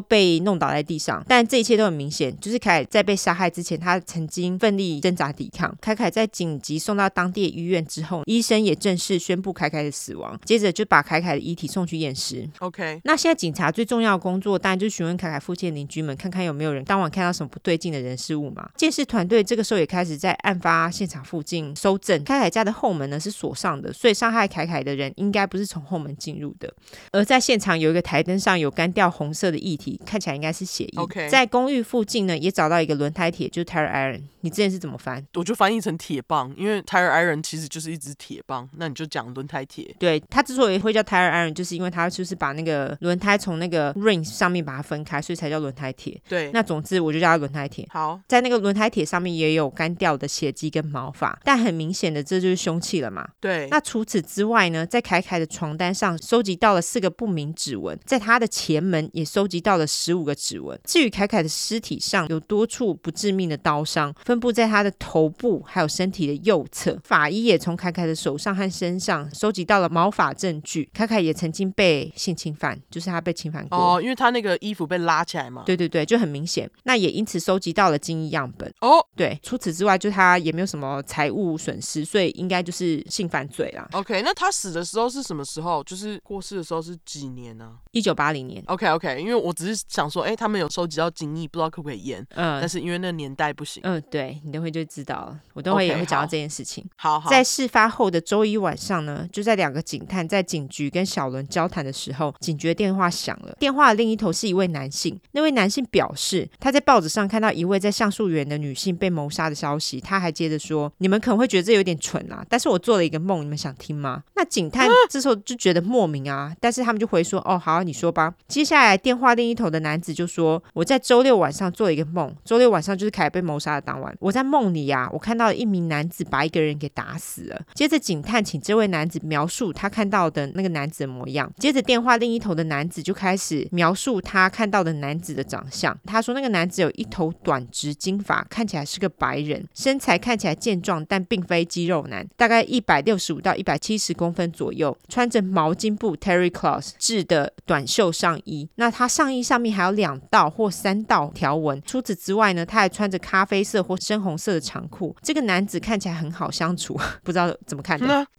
被弄倒在地上，但这一切都很明显，就是凯凯在被杀害之前，他曾经奋力挣扎抵抗。凯凯在紧急送到当地医院之后，医生也正式宣布凯凯的死亡，接着就把凯凯的遗体送去验尸。OK，那现在警察最重要的工作，当然就是询问凯凯附近的邻居们，看看有没有人当晚看到什么不对劲的人事物嘛。鉴识团队这个时候也开始在案发现场附近搜证。凯凯家的后门呢是锁上的，所以伤害凯凯的人应该不是从后门进入的。而在现场有一个台灯上有干掉红色的液体，看起来应该是血液。OK，在公寓附近呢也找到一个轮胎铁，就是 tire iron。你之前是怎么翻？我就翻译成铁棒，因为 tire iron 其实就是一只铁棒，那你就讲轮胎铁。对，它之所以会叫 tire iron，就是因为它就是把那个轮胎从那个 ring 上面把它分开，所以才叫轮胎铁。对，那总之我就叫它轮胎铁。好，在那个轮胎铁上面也有干掉的血迹跟毛发，但很明显的这就是凶器了嘛。对，那除此之外呢，在凯凯的床单上收集到了四个不明指纹，在他的前门也收集到了十五个指纹。至于凯凯的尸体上有多处不致命的刀伤，分布在他的头部还有身体的右侧。法医也从凯凯的手上和身上收集到了毛发证据。凯凯也曾经被性侵犯，就是他被侵犯过。哦，因为他那个衣服被拉起来嘛。对对对，就很明显。那也因此收集到了精液样本。哦，对，除此之外，就他也没有什么财务损失，所以应该就是性犯罪啦。OK，那他死的时候是什么时候？就是过世的时候是几年呢？一九八零年。OK OK，因为我只是想说，哎，他们有收集到精液，不知道可不可以验。嗯，但是因为那个年代不行。嗯，对，你等会就知道了。我等会也会讲到这件事情。Okay, 好，好。在事发后的周一晚上呢，就在两个警探在警局跟小伦交谈的时候，警局电话响了。电话的另一头是一位男性，那位男性表示他在报纸上看到一位在橡树园的女性被谋杀的消息。他还接着说：“你们可能会觉得这有点蠢啊，但是我做了一个梦，你们想听吗？”那警探这时候就觉得莫名啊，但是他们就回说：“哦，好，你说吧。”接下来电话另一头的男子就说：“我在周六晚上做了一个梦，周六晚上就是凯被谋杀的当晚。我在梦里啊，我看到一名男子把一个人给打死了。”接着警探请这位男子描述他看到的那个男子的模样。接着电话另一头的男子就开始描述他看到的男子的长相。他说那个男子有一头短直金发，看起来是个白人，身材看起来健壮，但并非肌肉男，大概一百六十五到一百七十公分左右，穿着毛巾布 Terry Cloth 制的短袖上衣。那他上衣上面还有两道或三道条纹。除此之外呢，他还穿着咖啡色或深红色的长裤。这个男子看起来很好相处，不知道怎么看的。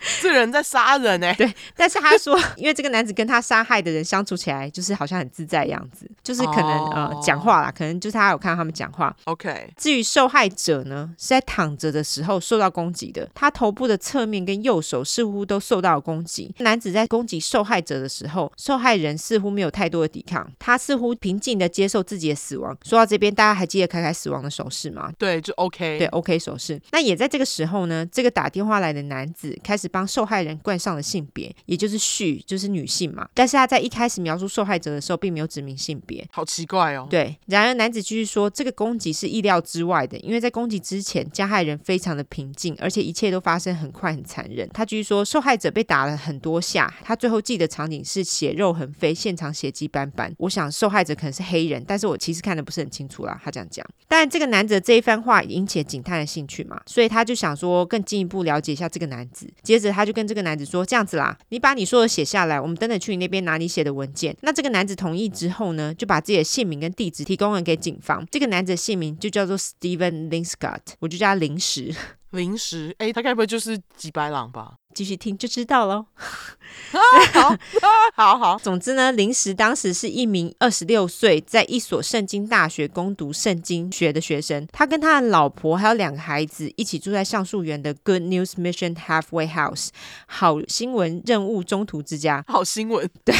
这人在杀人呢、欸？对，但是他说，因为这个男子跟他杀害的人相处起来，就是好像很自在的样子，就是可能、oh. 呃讲话啦，可能就是他有看到他们讲话。OK。至于受害者呢，是在躺着的时候受到攻击的，他头部的侧面跟右手似乎都受到了攻击。男子在攻击受害者的时候，受害人似乎没有太多的抵抗，他似乎平静的接受自己的死亡。说到这边，大家还记得凯凯死亡的手势吗？对，就 OK。对，OK 手势。那也在这个时候呢，这个打电话来的男子开始帮受害人冠上了性别，也就是 she，就是女性嘛。但是他在一开始描述受害者的时候，并没有指明性别，好奇怪哦。对，然而男子继续说，这个攻击是意料之外的，因为在攻击之前，加害人非常的平静，而且一切都发生很快很残忍。他继续说，受害者被打了很多下，他最后记得场景是血肉横飞，现场血迹斑斑。我想受害者可能是黑人，但是我其实看得不是很清楚啦。他这样讲，但这个男子的这一番话引起了警探的兴趣嘛，所以他就想说更进一步了解一下这个男子。接着他就跟这个男子说：“这样子啦，你把你说的写下来，我们等等去你那边拿你写的文件。”那这个男子同意之后呢，就把自己的姓名跟地址提供了给警方。这个男子的姓名就叫做 Steven Link Scott，我就叫他临时。临时，哎，他该不会就是吉白朗吧？继续听就知道喽。好，好好。总之呢，临时当时是一名二十六岁，在一所圣经大学攻读圣经学的学生。他跟他的老婆还有两个孩子一起住在橡树园的 Good News Mission Halfway House，好新闻任务中途之家。好新闻，对。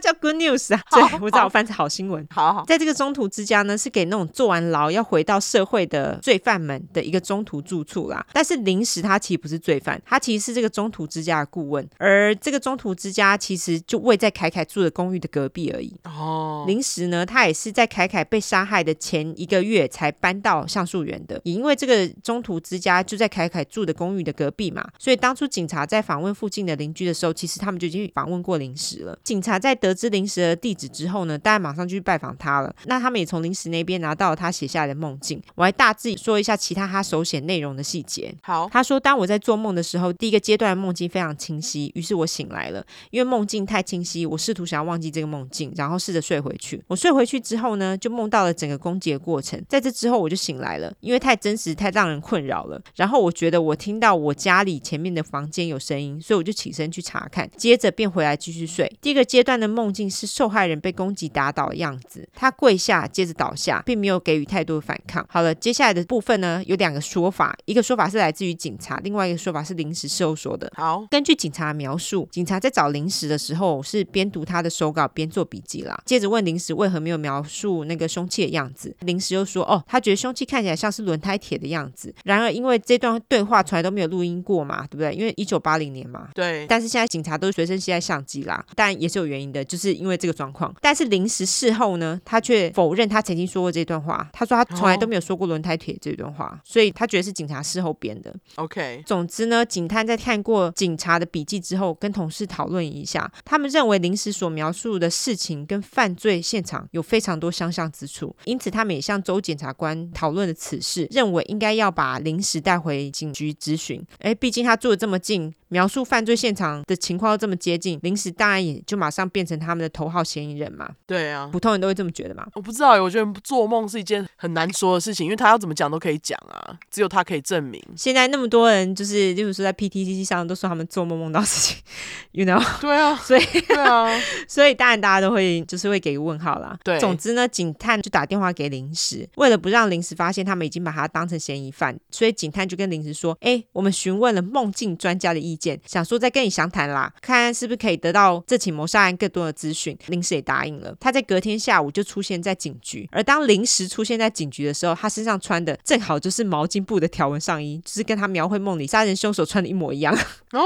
叫 Good News 啊，对，我知道我翻成好新闻。好好，在这个中途之家呢，是给那种坐完牢要回到社会的罪犯们的一个中途住处啦。但是临时他其实不是罪犯，他其实是这个中途之家的顾问。而这个中途之家其实就位在凯凯住的公寓的隔壁而已。哦，临时呢，他也是在凯凯被杀害的前一个月才搬到橡树园的。也因为这个中途之家就在凯凯住的公寓的隔壁嘛，所以当初警察在访问附近的邻居的时候，其实他们就已经访问过临时了。警察在得得知临时的地址之后呢，大家马上就去拜访他了。那他们也从临时那边拿到了他写下来的梦境。我还大致说一下其他他手写内容的细节。好，他说，当我在做梦的时候，第一个阶段的梦境非常清晰，于是我醒来了。因为梦境太清晰，我试图想要忘记这个梦境，然后试着睡回去。我睡回去之后呢，就梦到了整个攻击的过程。在这之后，我就醒来了，因为太真实，太让人困扰了。然后我觉得我听到我家里前面的房间有声音，所以我就起身去查看，接着便回来继续睡。第一个阶段的梦。梦境是受害人被攻击打倒的样子，他跪下，接着倒下，并没有给予太多的反抗。好了，接下来的部分呢，有两个说法，一个说法是来自于警察，另外一个说法是临时事后说的。好，根据警察的描述，警察在找临时的时候是边读他的手稿边做笔记啦，接着问临时为何没有描述那个凶器的样子，临时又说哦，他觉得凶器看起来像是轮胎铁的样子。然而因为这段对话从来都没有录音过嘛，对不对？因为一九八零年嘛，对。但是现在警察都随身携带相机啦，但也是有原因的。就是因为这个状况，但是临时事后呢，他却否认他曾经说过这段话。他说他从来都没有说过轮胎铁这段话，哦，所以他觉得是警察事后编的。OK，总之呢，警探在看过警察的笔记之后，跟同事讨论一下，他们认为临时所描述的事情跟犯罪现场有非常多相像之处，因此他们也向州检察官讨论了此事，认为应该要把临时带回警局质询。哎，毕竟他住的这么近。描述犯罪现场的情况这么接近，临时当然也就马上变成他们的头号嫌疑人嘛。对啊，普通人都会这么觉得嘛。我不知道，我觉得做梦是一件很难说的事情，因为他要怎么讲都可以讲啊，只有他可以证明。现在那么多人就是，例如说在 PTT 上都说他们做梦梦到事情，you know？对啊，所以对啊，所以当然大家都会就是会给个问号啦。对，总之呢，警探就打电话给临时，为了不让临时发现他们已经把他当成嫌疑犯，所以警探就跟临时说：“哎，我们询问了梦境专家的意见，想说再跟。”你详谈啦，看看是不是可以得到这起谋杀案更多的资讯。临时也答应了，他在隔天下午就出现在警局。而当临时出现在警局的时候，他身上穿的正好就是毛巾布的条纹上衣，就是跟他描绘梦里杀人凶手穿的一模一样。哦，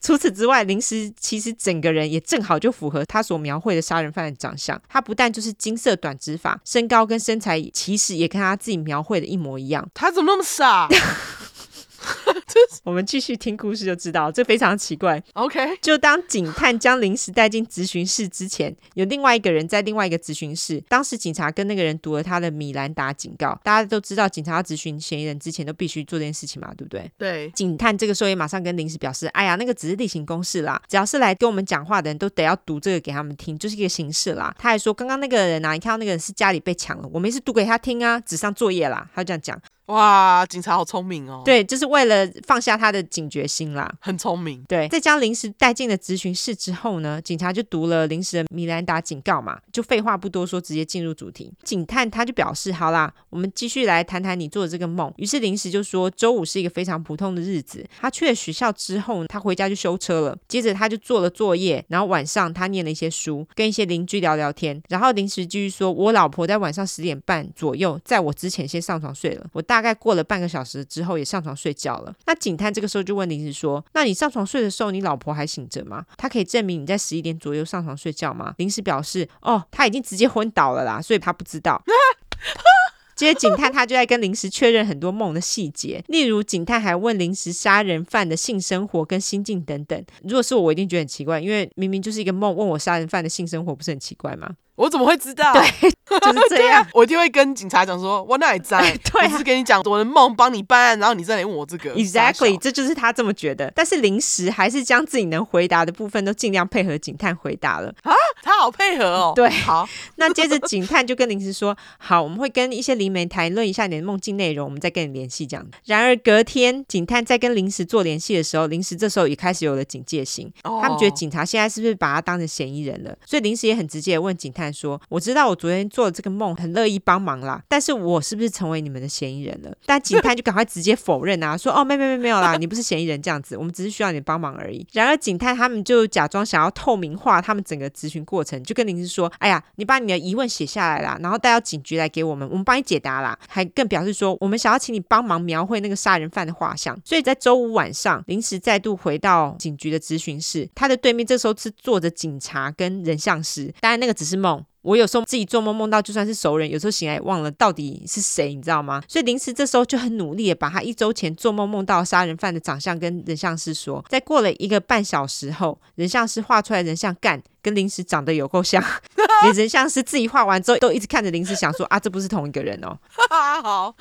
除此之外，临时其实整个人也正好就符合他所描绘的杀人犯的长相。他不但就是金色短直发，身高跟身材其实也跟他自己描绘的一模一样。他怎么那么傻？我们继续听故事就知道，这非常奇怪。OK，就当警探将临时带进咨询室之前，有另外一个人在另外一个咨询室。当时警察跟那个人读了他的米兰达警告。大家都知道，警察要咨询嫌疑人之前都必须做这件事情嘛，对不对？对。警探这个时候也马上跟临时表示：“哎呀，那个只是例行公事啦，只要是来跟我们讲话的人都得要读这个给他们听，就是一个形式啦。”他还说：“刚刚那个人啊，你看到那个人是家里被抢了，我们是读给他听啊，纸上作业啦。”他就这样讲。哇，警察好聪明哦！对，就是为了放下他的警觉心啦，很聪明。对，在将临时带进了咨询室之后呢，警察就读了临时的米兰达警告嘛，就废话不多说，直接进入主题。警探他就表示：“好啦，我们继续来谈谈你做的这个梦。”于是临时就说：“周五是一个非常普通的日子，他去了学校之后，他回家就修车了，接着他就做了作业，然后晚上他念了一些书，跟一些邻居聊聊天。然后临时继续说：我老婆在晚上十点半左右，在我之前先上床睡了，我大大概过了半个。”小时之后也上床睡觉了。那警探这个时候就问临时说：“那你上床睡的时候，你老婆还醒着吗？他可以证明你在十一点左右上床睡觉吗？”临时表示：“哦，他已经直接昏倒了啦，所以他不知道。”接着警探他就在跟临时确认很多梦的细节，例如警探还问临时杀人犯的性生活跟心境等等。如果是我，我一定觉得很奇怪，因为明明就是一个梦，问我杀人犯的性生活，不是很奇怪吗？我怎么会知道？对，就是这样。我一定会跟警察讲说，我哪里在？对、啊，我是跟你讲我的梦，帮你办案，然后你再来问我这个。Exactly，这就是他这么觉得。但是临时还是将自己能回答的部分都尽量配合警探回答了。啊，他好配合哦。对，好。那接着警探就跟临时说：“好，我们会跟一些灵媒谈论一下你的梦境内容，我们再跟你联系。”这样。然而隔天，警探在跟临时做联系的时候，临时这时候也开始有了警戒心。哦、他们觉得警察现在是不是把他当成嫌疑人了？所以临时也很直接的问警探说：“我知道我昨天做的这个梦很乐意帮忙啦，但是我是不是成为你们的嫌疑人了？”但警探就赶快直接否认啊，说：“哦，没没没没有啦，你不是嫌疑人这样子，我们只是需要你帮忙而已。”然而警探他们就假装想要透明化他们整个咨询过程，就跟临时说：“哎呀，你把你的疑问写下来啦，然后带到警局来给我们，我们帮你解答啦。”还更表示说：“我们想要请你帮忙描绘那个杀人犯的画像。”所以在周五晚上，临时再度回到警局的咨询室，他的对面这时候是坐着警察跟人像师，当然那个只是梦。动。我有时候自己做梦梦到，就算是熟人，有时候醒来忘了到底是谁，你知道吗？所以临时这时候就很努力的把他一周前做梦梦到杀人犯的长相跟人像师说。在过了一个半小时后，人像师画出来人像干。跟临时长得有够像，连人像师自己画完之后都一直看着临时，想说啊，这不是同一个人哦。好，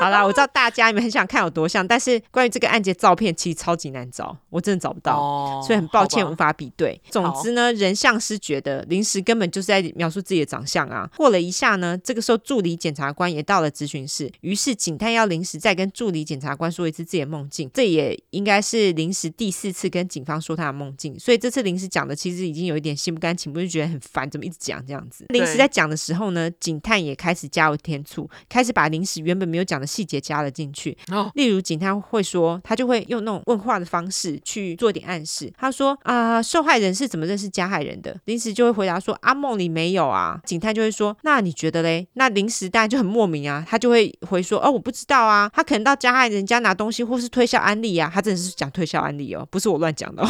好啦，我知道大家你们很想看有多像，但是关于这个案件照片其实超级难找，我真的找不到，哦、所以很抱歉无法比对。总之呢，人像师觉得临时根本就是在描述自己的长相啊。过了一下呢，这个时候助理检察官也到了咨询室，于是警探要临时再跟助理检察官说一次自己的梦境，这也应该是临时第四次跟警方说他的梦境，所以这次临时讲的其实已经有一点。心不甘情不愿，就觉得很烦，怎么一直讲这样子？临时在讲的时候呢，警探也开始加油添醋，开始把临时原本没有讲的细节加了进去。哦，例如警探会说，他就会用那种问话的方式去做点暗示。他说啊、呃，受害人是怎么认识加害人的？临时就会回答说，啊，梦里没有有啊。警探就会说，那你觉得嘞？那临时当然就很莫名啊，他就会回说，哦，我不知道啊，他可能到加害人家拿东西，或是推销安利啊。他真的是讲推销安利哦，不是我乱讲的哦。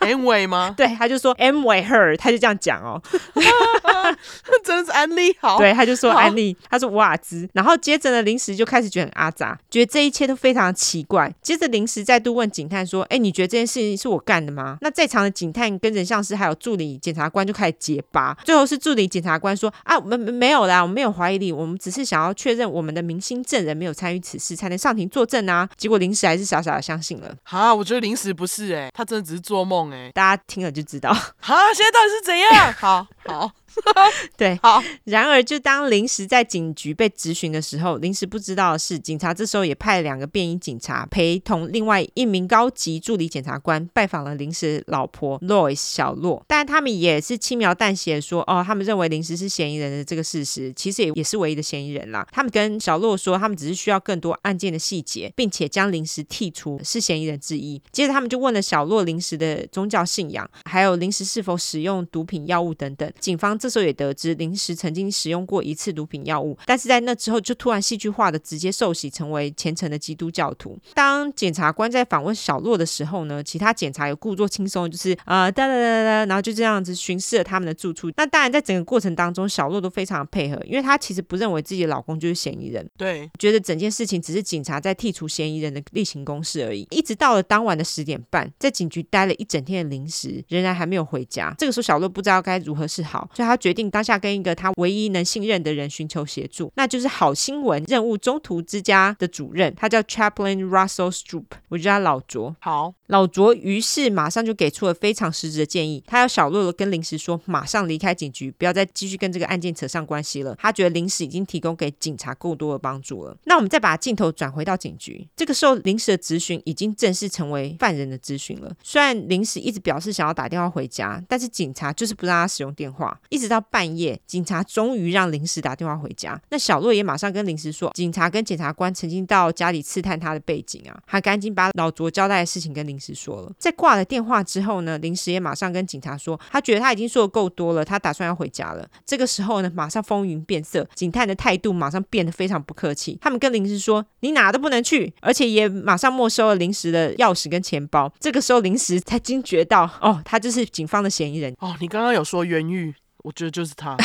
Amway 吗？对，他就说 Amway her，他就这样讲哦，真的是安利好。对，他就说安利，他说瓦兹，然后接着呢，临时就开始觉得很阿杂，觉得这一切都非常奇怪。接着临时再度问警探说：“哎，你觉得这件事情是我干的吗？”那在场的警探跟人像师还有助理检察官就开始结巴，最后是助理检察官说：“啊，没没有啦，我们没有怀疑你，我们只是想要确认我们的明星证人没有参与此事，才能上庭作证啊。”结果临时还是傻傻的相信了。哈，我觉得临时不是哎、欸，他真的只是做梦哎、欸。大家听了就知道。好，现在到底是怎样？好 好。对，好。然而，就当临时在警局被质询的时候，临时不知道的是，警察这时候也派了两个便衣警察陪同另外一名高级助理检察官拜访了临时老婆 Lois 小洛。但他们也是轻描淡写说：“哦，他们认为临时是嫌疑人的这个事实，其实也也是唯一的嫌疑人啦。”他们跟小洛说，他们只是需要更多案件的细节，并且将临时剔除是嫌疑人之一。接着，他们就问了小洛临时的宗教信仰，还有临时是否使用毒品药物等等。警方。这这时候也得知临时曾经使用过一次毒品药物，但是在那之后就突然戏剧化的直接受洗成为虔诚的基督教徒。当检察官在访问小洛的时候呢，其他检察有故作轻松，就是啊哒哒哒哒，然后就这样子巡视了他们的住处。那当然，在整个过程当中，小洛都非常配合，因为他其实不认为自己的老公就是嫌疑人，对，觉得整件事情只是警察在剔除嫌疑人的例行公事而已。一直到了当晚的十点半，在警局待了一整天的临时仍然还没有回家。这个时候，小洛不知道该如何是好，所以他。决定当下跟一个他唯一能信任的人寻求协助，那就是好新闻任务中途之家的主任，他叫 Chaplain Russell Stroop，我叫他老卓。好，老卓于是马上就给出了非常实质的建议，他要小洛洛跟临时说，马上离开警局，不要再继续跟这个案件扯上关系了。他觉得临时已经提供给警察够多的帮助了。那我们再把镜头转回到警局，这个时候临时的咨询已经正式成为犯人的咨询了。虽然临时一直表示想要打电话回家，但是警察就是不让他使用电话，一一。直到半夜，警察终于让临时打电话回家。那小洛也马上跟临时说，警察跟检察官曾经到家里刺探他的背景啊。他赶紧把老卓交代的事情跟临时说了。在挂了电话之后呢，临时也马上跟警察说，他觉得他已经说的够多了，他打算要回家了。这个时候呢，马上风云变色，警探的态度马上变得非常不客气。他们跟临时说，你哪都不能去，而且也马上没收了临时的钥匙跟钱包。这个时候，临时才惊觉到，哦，他就是警方的嫌疑人。哦，你刚刚有说冤狱。我觉得就是他，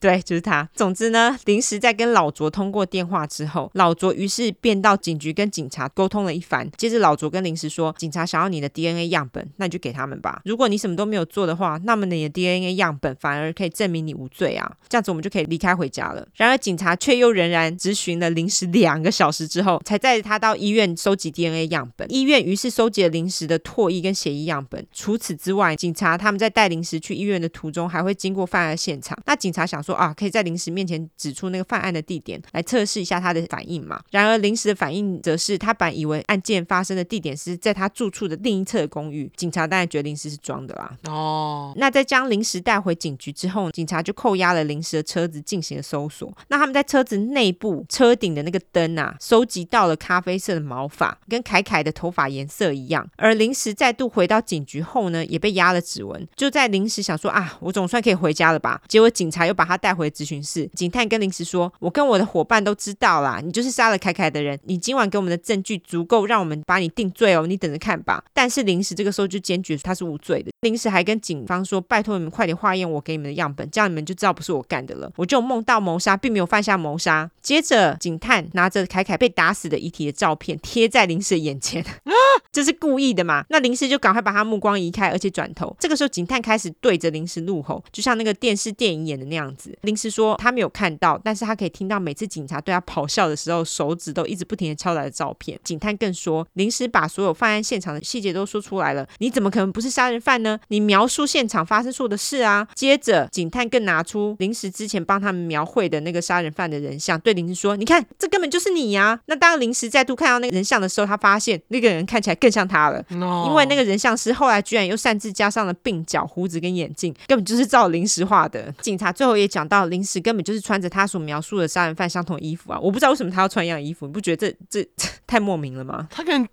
对，就是他。总之呢，临时在跟老卓通过电话之后，老卓于是便到警局跟警察沟通了一番。接着老卓跟临时说，警察想要你的 DNA 样本，那你就给他们吧。如果你什么都没有做的话，那么你的 DNA 样本反而可以证明你无罪啊。这样子我们就可以离开回家了。然而警察却又仍然质询了临时两个小时之后，才带着他到医院收集 DNA 样本。医院于是收集了临时的唾液跟血液样本。除此之外，警察他们在带临时去医院的途中，还会经过犯案现场。那警察想说啊，可以在临时面前指出那个犯案的地点，来测试一下他的反应嘛。然而临时的反应则是他本以为案件发生的地点是在他住处的另一侧的公寓。警察当然觉得临时是装的啦。哦，那在将临时带回警局之后，警察就扣押了临时的车子进行了搜索。那他们在车子内部车顶的那个灯啊，收集到了咖啡色的毛发，跟凯凯的头发颜色一样。而临时再度回到警局后呢，也被压了指纹。就在临时想说啊，我总算可以回家了吧？结果警察又把他带回咨询室。警探跟临时说：“我跟我的伙伴都知道啦，你就是杀了凯凯的人。你今晚给我们的证据足够让我们把你定罪哦，你等着看吧。”但是临时这个时候就坚决他是无罪的。临时还跟警方说：“拜托你们快点化验我给你们的样本，这样你们就知道不是我干的了。”我就梦到谋杀，并没有犯下谋杀。接着，警探拿着凯凯被打死的遗体的照片贴在临时的眼前，这是故意的嘛？那临时就赶快把他目光移开，而且转头。这个时候，警探开始对着临时怒吼，就像那个电视电影演的那样子。临时说他没有看到，但是他可以听到每次警察对他咆哮的时候，手指都一直不停的敲打的照片。警探更说，临时把所有犯案现场的细节都说出来了，你怎么可能不是杀人犯呢？你描述现场发生错的事啊！接着，警探更拿出临时之前帮他们描绘的那个杀人犯的人像，对临时说：“你看，这根本就是你呀、啊！”那当临时再度看到那个人像的时候，他发现那个人看起来更像他了，No. 因为那个人像师后来居然又擅自加上了鬓角、胡子跟眼镜，根本就是照临时画的。警察最后也讲想到，临时根本就是穿着他所描述的杀人犯相同衣服啊！我不知道为什么他要穿一样衣服，你不觉得这这，这太莫名了吗？他可能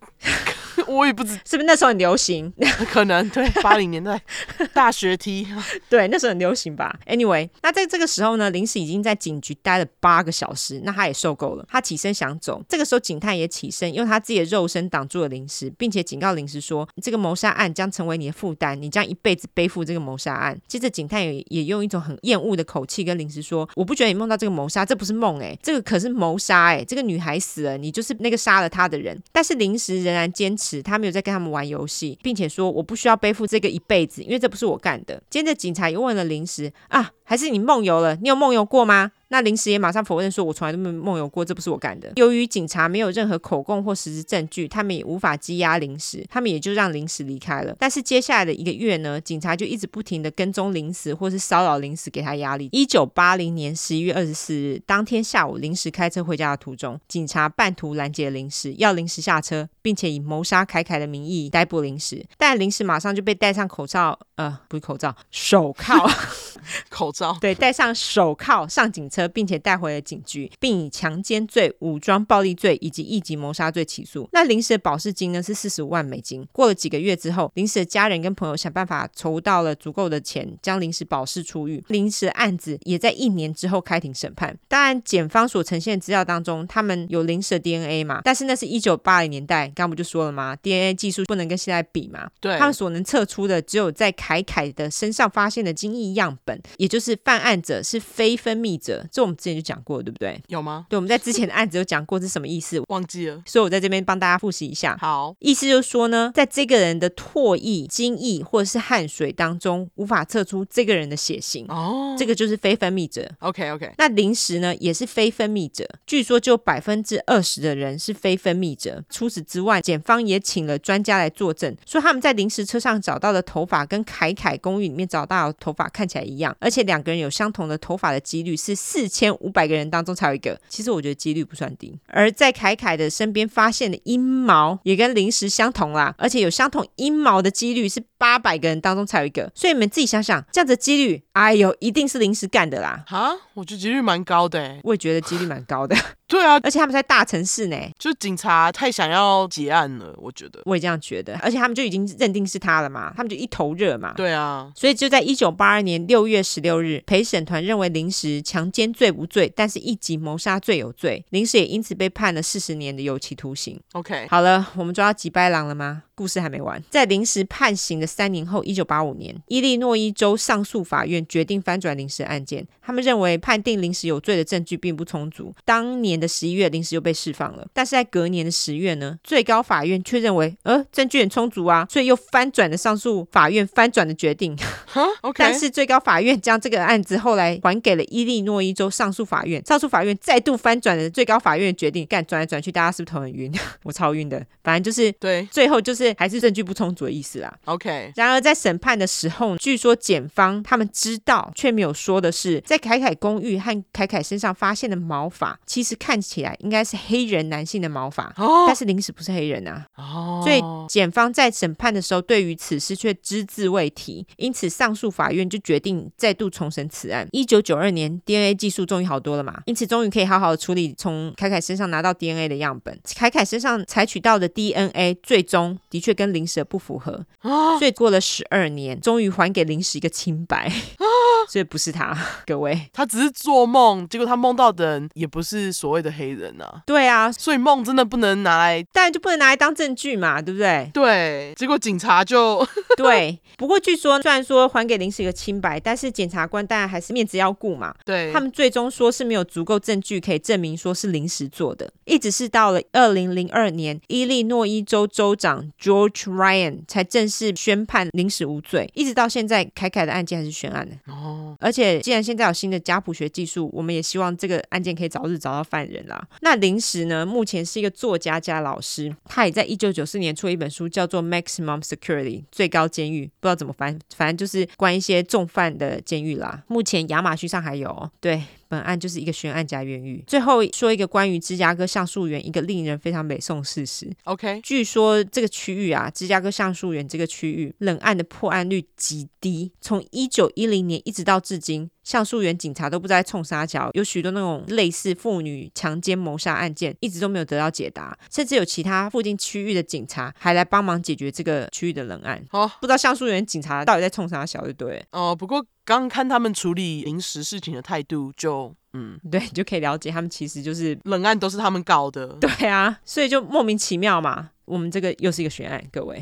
我也不知是不是那时候很流行，可能对八零年代 大学 T，对那时候很流行吧。Anyway，那在这个时候呢，临时已经在警局待了八个小时，那他也受够了，他起身想走。这个时候警探也起身，用他自己的肉身挡住了临时，并且警告临时说：“这个谋杀案将成为你的负担，你将一辈子背负这个谋杀案。”接着警探也也用一种很厌恶的口气跟临时说：“我不觉得你梦到这个谋杀，这不是梦哎，这个可是谋杀哎，这个女孩死了，你就是那个杀了她的人。”但是临时仍然坚持。他没有在跟他们玩游戏，并且说，我不需要背负这个一辈子，因为这不是我干的。接着警察又问了临时啊，还是你梦游了？你有梦游过吗？那临时也马上否认说：“我从来都没梦游过，这不是我干的。”由于警察没有任何口供或实质证据，他们也无法羁押临时，他们也就让临时离开了。但是接下来的一个月呢，警察就一直不停的跟踪临时，或是骚扰临时，给他压力。一九八零年十一月二十四日当天下午，临时开车回家的途中，警察半途拦截临时，要临时下车，并且以谋杀凯凯的名义逮捕临时。但临时马上就被戴上口罩，呃，不是口罩，手铐，口罩，对，戴上手铐上警车。并且带回了警局，并以强奸罪、武装暴力罪以及一级谋杀罪起诉。那临时的保释金呢？是四十五万美金。过了几个月之后，临时的家人跟朋友想办法筹到了足够的钱，将临时保释出狱。临时的案子也在一年之后开庭审判。当然，检方所呈现的资料当中，他们有临时的 DNA 嘛？但是那是一九八零年代，刚刚不就说了吗？DNA 技术不能跟现在比嘛？对，他们所能测出的只有在凯凯的身上发现的精液样本，也就是犯案者是非分泌者。这我们之前就讲过，对不对？有吗？对，我们在之前的案子有讲过，是什么意思？忘记了。所以我在这边帮大家复习一下。好，意思就是说呢，在这个人的唾液、精液或者是汗水当中，无法测出这个人的血型。哦，这个就是非分泌者。OK OK。那零食呢，也是非分泌者。据说就百分之二十的人是非分泌者。除此之外，检方也请了专家来作证，说他们在临时车上找到的头发跟凯凯公寓里面找到的头发看起来一样，而且两个人有相同的头发的几率是四千五百个人当中才有一个，其实我觉得几率不算低。而在凯凯的身边发现的阴毛也跟临时相同啦，而且有相同阴毛的几率是八百个人当中才有一个。所以你们自己想想，这样子的几率，哎呦，一定是临时干的啦！哈，我觉得几率蛮高的，我也觉得几率蛮高的。对啊，而且他们在大城市呢，就警察太想要结案了，我觉得。我也这样觉得，而且他们就已经认定是他了嘛，他们就一头热嘛。对啊，所以就在一九八二年六月十六日，陪审团认为临时强奸罪无罪，但是一级谋杀罪有罪，临时也因此被判了四十年的有期徒刑。OK，好了，我们抓到吉白狼了吗？故事还没完。在临时判刑的三年后，一九八五年，伊利诺伊州上诉法院决定翻转临时案件。他们认为判定临时有罪的证据并不充足。当年的十一月，临时又被释放了。但是在隔年的十月呢，最高法院却认为，呃，证据很充足啊，所以又翻转了上诉法院翻转的决定。哈，OK。但是最高法院将这个案子后来还给了伊利诺伊州上诉法院，上诉法院再度翻转了最高法院的决定。干转来转去，大家是不是头很晕？我超晕的。反正就是对，最后就是还是证据不充足的意思啦。OK。然而在审判的时候，据说检方他们知道却没有说的是，在凯凯公寓和凯凯身上发现的毛发，其实看起来应该是黑人男性的毛发，哦、但是临时不是黑人啊。哦。所以检方在审判的时候，对于此事却只字未提，因此上诉法院就决定再度重审此案。一九九二年，DNA 技术终于好多了嘛，因此终于可以好好的处理从凯凯身上拿到 DNA 的样本。凯凯身上采取到的 DNA 最终的确跟临时不符合，哦、所以过了十二年，终于还给临时一个清白。哦、所以不是他，各位，他只是做梦，结果他梦到的人也不是所谓的黑人啊。对啊，所以梦真的不能拿来，当然就不能拿来当证据嘛，对不对？对，结果警察就 对。不过据说，虽然说还给临时一个清白，但是检察官当然还是面子要顾嘛。对，他们最终说是没有足够证据可以证明说是临时做的，一直是到了二零零二年，伊利诺伊州州长 George Ryan 才正式宣判临时无罪，一直到现在，凯凯的案件还是悬案呢。哦，而且既然现在有新的家谱学技术，我们也希望这个案件可以早日找到犯人啦。那临时呢，目前是一个作家加老师，他也在一九九四年出了一本书，叫做《Maximum Security》最高监狱。不知道怎么翻，反正就是关一些重犯的监狱啦。目前亚马逊上还有，对。本案就是一个悬案加冤狱。最后说一个关于芝加哥橡树园一个令人非常美颂事实。OK，据说这个区域啊，芝加哥橡树园这个区域，冷案的破案率极低。从一九一零年一直到至今，橡树园警察都不知道在冲啥桥，有许多那种类似妇女强奸谋杀案件，一直都没有得到解答。甚至有其他附近区域的警察还来帮忙解决这个区域的冷案。哦，不知道橡树园警察到底在冲啥桥，就对。哦，不过。刚看他们处理临时事情的态度就，就嗯，对，就可以了解他们其实就是冷案都是他们搞的，对啊，所以就莫名其妙嘛。我们这个又是一个悬案，各位。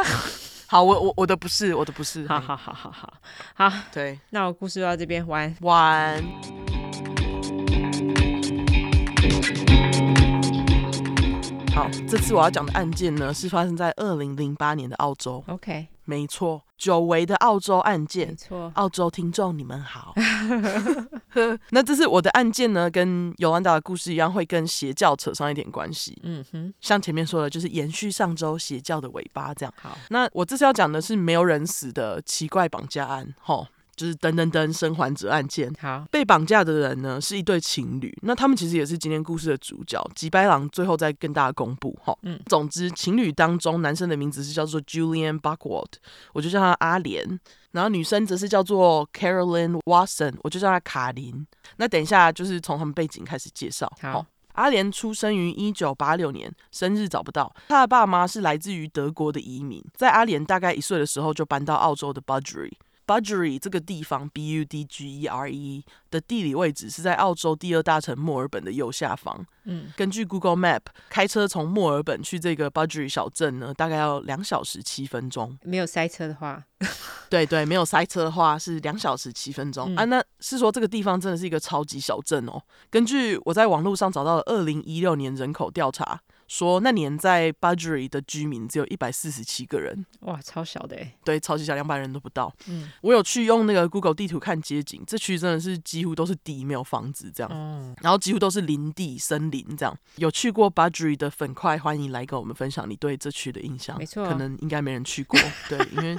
好，我我我的不是，我的不是。好好好好好好，对，那我故事就到这边，完完。好，这次我要讲的案件呢，是发生在二零零八年的澳洲。OK。没错，久违的澳洲案件。没错，澳洲听众你们好。那这次我的案件呢，跟尤兰达的故事一样，会跟邪教扯上一点关系。嗯哼，像前面说的，就是延续上周邪教的尾巴这样。好，那我这次要讲的是没有人死的奇怪绑架案。吼。就是噔噔噔生还者案件。好，被绑架的人呢是一对情侣，那他们其实也是今天故事的主角。吉白狼最后再跟大家公布哈。嗯，总之情侣当中男生的名字是叫做 Julian Buckwald，我就叫他阿莲。然后女生则是叫做 Carolyn Watson，我就叫她卡琳。那等一下就是从他们背景开始介绍。好，阿莲出生于一九八六年，生日找不到。他的爸妈是来自于德国的移民，在阿莲大概一岁的时候就搬到澳洲的 Budgeree。Budgeree 这个地方，B U D G E R E 的地理位置是在澳洲第二大城墨尔本的右下方。嗯，根据 Google Map，开车从墨尔本去这个 Budgeree 小镇呢，大概要两小时七分钟。没有塞车的话，对对，没有塞车的话是两小时七分钟。嗯、啊，那是说这个地方真的是一个超级小镇哦。根据我在网络上找到的二零一六年人口调查。说那年在 Budgeree 的居民只有一百四十七个人，哇，超小的哎，对，超级小，两百人都不到。嗯，我有去用那个 Google 地图看街景，这区真的是几乎都是地，没有房子这样，嗯，然后几乎都是林地、森林这样。有去过 Budgeree 的粉块，欢迎来跟我们分享你对这区的印象。没错，可能应该没人去过，对，因为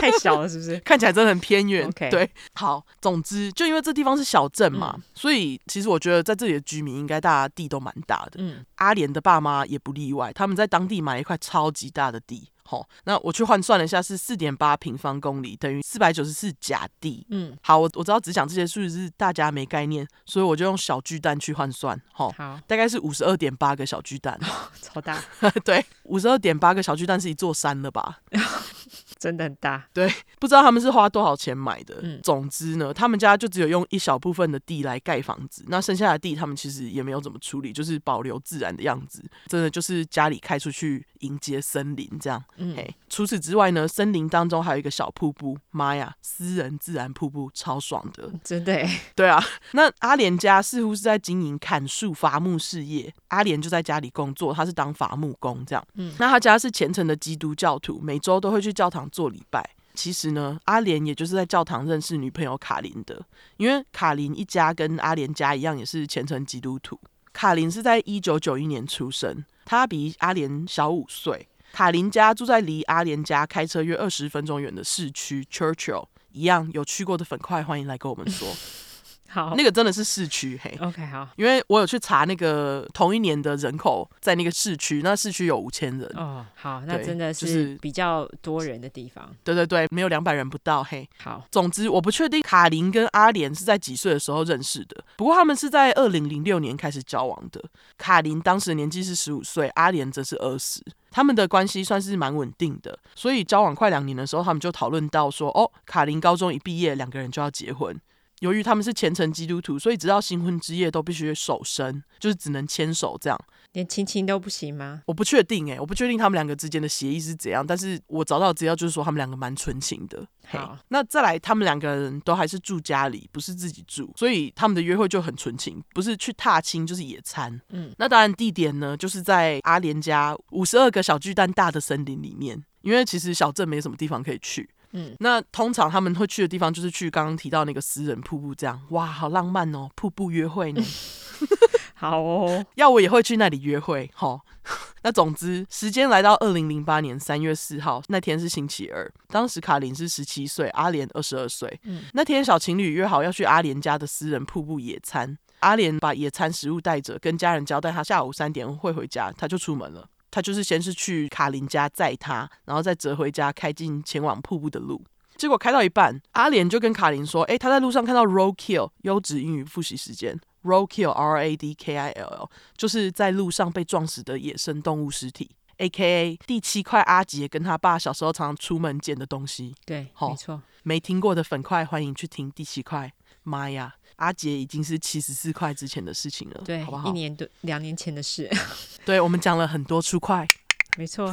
太小了，是不是？看起来真的很偏远。对，好，总之就因为这地方是小镇嘛，嗯，所以其实我觉得在这里的居民应该大家地都蛮大的。嗯，阿莲的爸妈。也不例外，他们在当地买了一块超级大的地，好，那我去换算了一下，是四点八平方公里，等于四百九十四甲地。嗯，好，我我知道只讲这些数字是大家没概念，所以我就用小巨蛋去换算，好，大概是五十二点八个小巨蛋，超大，对，五十二点八个小巨蛋是一座山了吧？真的很大，对，不知道他们是花多少钱买的。嗯，总之呢，他们家就只有用一小部分的地来盖房子，那剩下的地他们其实也没有怎么处理，就是保留自然的样子。真的就是家里开出去迎接森林，这样。嗯，嘿，除此之外呢，森林当中还有一个小瀑布，妈呀，私人自然瀑布，超爽的，真的。对啊，那阿莲家似乎是在经营砍树伐木事业，阿莲就在家里工作，他是当伐木工这样。嗯，那他家是虔诚的基督教徒，每周都会去教堂做礼拜。其实呢，阿莲也就是在教堂认识女朋友卡琳的，因为卡琳一家跟阿莲家一样，也是虔诚基督徒。卡琳是在一九九一年出生，她比阿莲小五岁。卡琳家住在离阿莲家开车约二十分钟远的市区 Churchill，一样有去过的粉块，欢迎来跟我们说。好，那个真的是市区嘿。OK，好，因为我有去查那个同一年的人口，在那个市区，那市区有五千人。哦，好，那真的是比较多人的地方。就是、对对对，没有两百人不到嘿。好，总之我不确定卡琳跟阿莲是在几岁的时候认识的，不过他们是在二零零六年开始交往的。卡琳当时的年纪是十五岁，阿莲则是二十，他们的关系算是蛮稳定的。所以交往快两年的时候，他们就讨论到说，哦，卡琳高中一毕业，两个人就要结婚。由于他们是虔诚基督徒，所以直到新婚之夜都必须守身，就是只能牵手这样，连亲亲都不行吗？我不确定哎、欸，我不确定他们两个之间的协议是怎样，但是我找到的资料就是说他们两个蛮纯情的。好，那再来，他们两个人都还是住家里，不是自己住，所以他们的约会就很纯情，不是去踏青就是野餐。嗯，那当然地点呢，就是在阿莲家五十二个小巨蛋大的森林里面，因为其实小镇没什么地方可以去。嗯，那通常他们会去的地方就是去刚刚提到那个私人瀑布，这样哇，好浪漫哦，瀑布约会呢。好哦，要我也会去那里约会。好，那总之时间来到二零零八年三月四号那天是星期二，当时卡琳是十七岁，阿莲二十二岁。嗯，那天小情侣约好要去阿莲家的私人瀑布野餐，阿莲把野餐食物带着，跟家人交代他下午三点会回家，他就出门了。他就是先是去卡琳家载他，然后再折回家，开进前往瀑布的路。结果开到一半，阿莲就跟卡琳说：“哎，他在路上看到 roadkill，优质英语复习时间，roadkill，R A D K I L L，就是在路上被撞死的野生动物尸体，A K A 第七块阿杰跟他爸小时候常常出门捡的东西。对，好，没错，没听过的粉块欢迎去听第七块。妈呀！”阿杰已经是七十四块之前的事情了，对，好不好？一年多两年前的事。对，我们讲了很多出块，没错。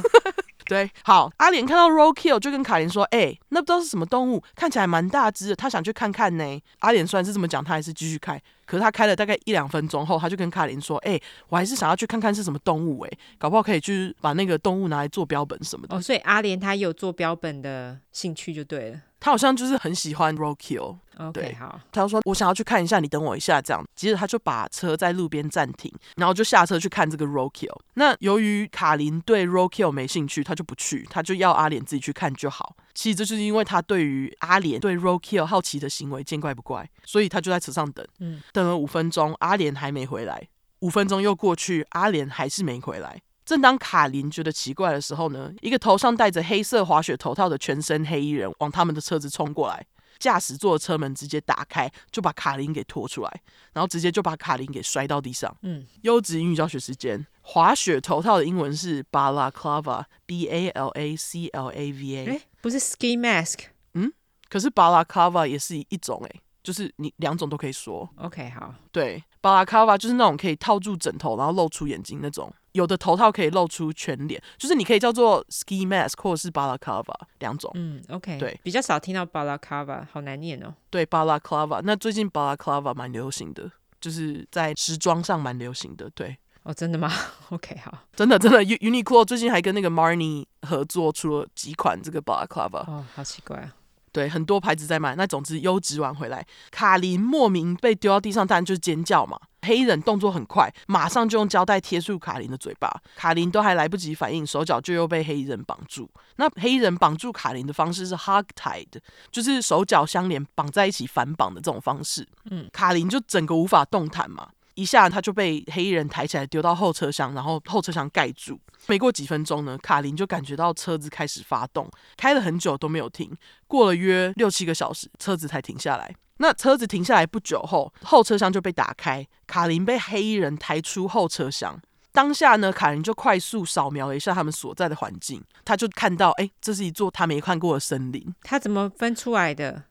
对，好，阿莲看到 roadkill 就跟卡琳说：“哎、欸，那不知道是什么动物，看起来蛮大只的，他想去看看呢。”阿莲虽然是这么讲，他还是继续开。可是他开了大概一两分钟后，他就跟卡琳说：“哎、欸，我还是想要去看看是什么动物，哎，搞不好可以去把那个动物拿来做标本什么的。”哦，所以阿莲他有做标本的兴趣就对了。他好像就是很喜欢。Okay, 对，好。他就说：“我想要去看一下，你等我一下。”这样，接着他就把车在路边暂停，然后就下车去看这个 roadkill。那由于卡琳对 roadkill 没兴趣，他就不去，他就要阿莲自己去看就好。其实这就是因为他对于阿莲对 roadkill 好奇的行为见怪不怪，所以他就在车上等。嗯，等了五分钟，阿莲还没回来。五分钟又过去，阿莲还是没回来。正当卡琳觉得奇怪的时候呢，一个头上戴着黑色滑雪头套的全身黑衣人往他们的车子冲过来。驾驶座的车门直接打开，就把卡琳给拖出来，然后直接就把卡琳给摔到地上。嗯，优质英语教学时间，滑雪头套的英文是 balaclava，b a l a c l a v a。哎，不是 ski mask。嗯，可是 balaclava 也是一种哎。就是你两种都可以说，OK，好，对，巴拉卡瓦就是那种可以套住枕头，然后露出眼睛那种。有的头套可以露出全脸，就是你可以叫做 ski mask 或者是巴拉卡瓦两种。嗯，OK，对，比较少听到巴拉卡瓦，好难念哦。对，巴拉卡瓦，那最近巴拉卡瓦蛮流行的，就是在时装上蛮流行的。对，哦，真的吗？OK，好，真的真的，Uniqlo 最近还跟那个 Marni 合作出了几款这个巴拉卡瓦。哦，好奇怪啊。对，很多牌子在卖。那总之优质玩回来，卡琳莫名被丢到地上，当然就是尖叫嘛。黑衣人动作很快，马上就用胶带贴住卡琳的嘴巴，卡琳都还来不及反应，手脚就又被黑衣人绑住。那黑衣人绑住卡琳的方式是 hug tied，就是手脚相连绑在一起反绑的这种方式。嗯，卡琳就整个无法动弹嘛。一下他就被黑衣人抬起来丢到后车厢，然后后车厢盖住。没过几分钟呢，卡琳就感觉到车子开始发动，开了很久都没有停。过了约六七个小时，车子才停下来。那车子停下来不久后，后车厢就被打开，卡林被黑衣人抬出后车厢。当下呢，卡林就快速扫描了一下他们所在的环境，他就看到，哎，这是一座他没看过的森林。他怎么分出来的？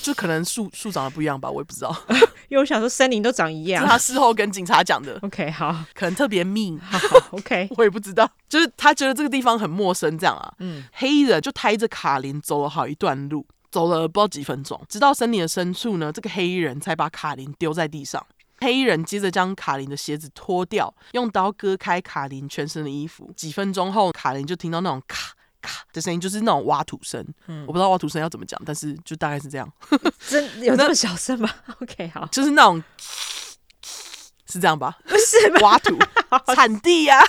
就可能树树长得不一样吧，我也不知道。因为我想说森林都长一样，是他事后跟警察讲的。OK，好，可能特别密。好好，OK，我也不知道，就是他觉得这个地方很陌生，这样啊。嗯，黑衣人就抬着卡林走了好一段路，走了不知道几分钟，直到森林的深处呢，这个黑衣人才把卡琳丢在地上。黑衣人接着将卡琳的鞋子脱掉，用刀割开卡琳全身的衣服。几分钟后，卡琳就听到那种咔。咔的声音就是那种挖土声，嗯，我不知道挖土声要怎么讲，但是就大概是这样。真有那么小声吗？OK，好，就是那种是这样吧？不 是挖土 铲地呀、啊？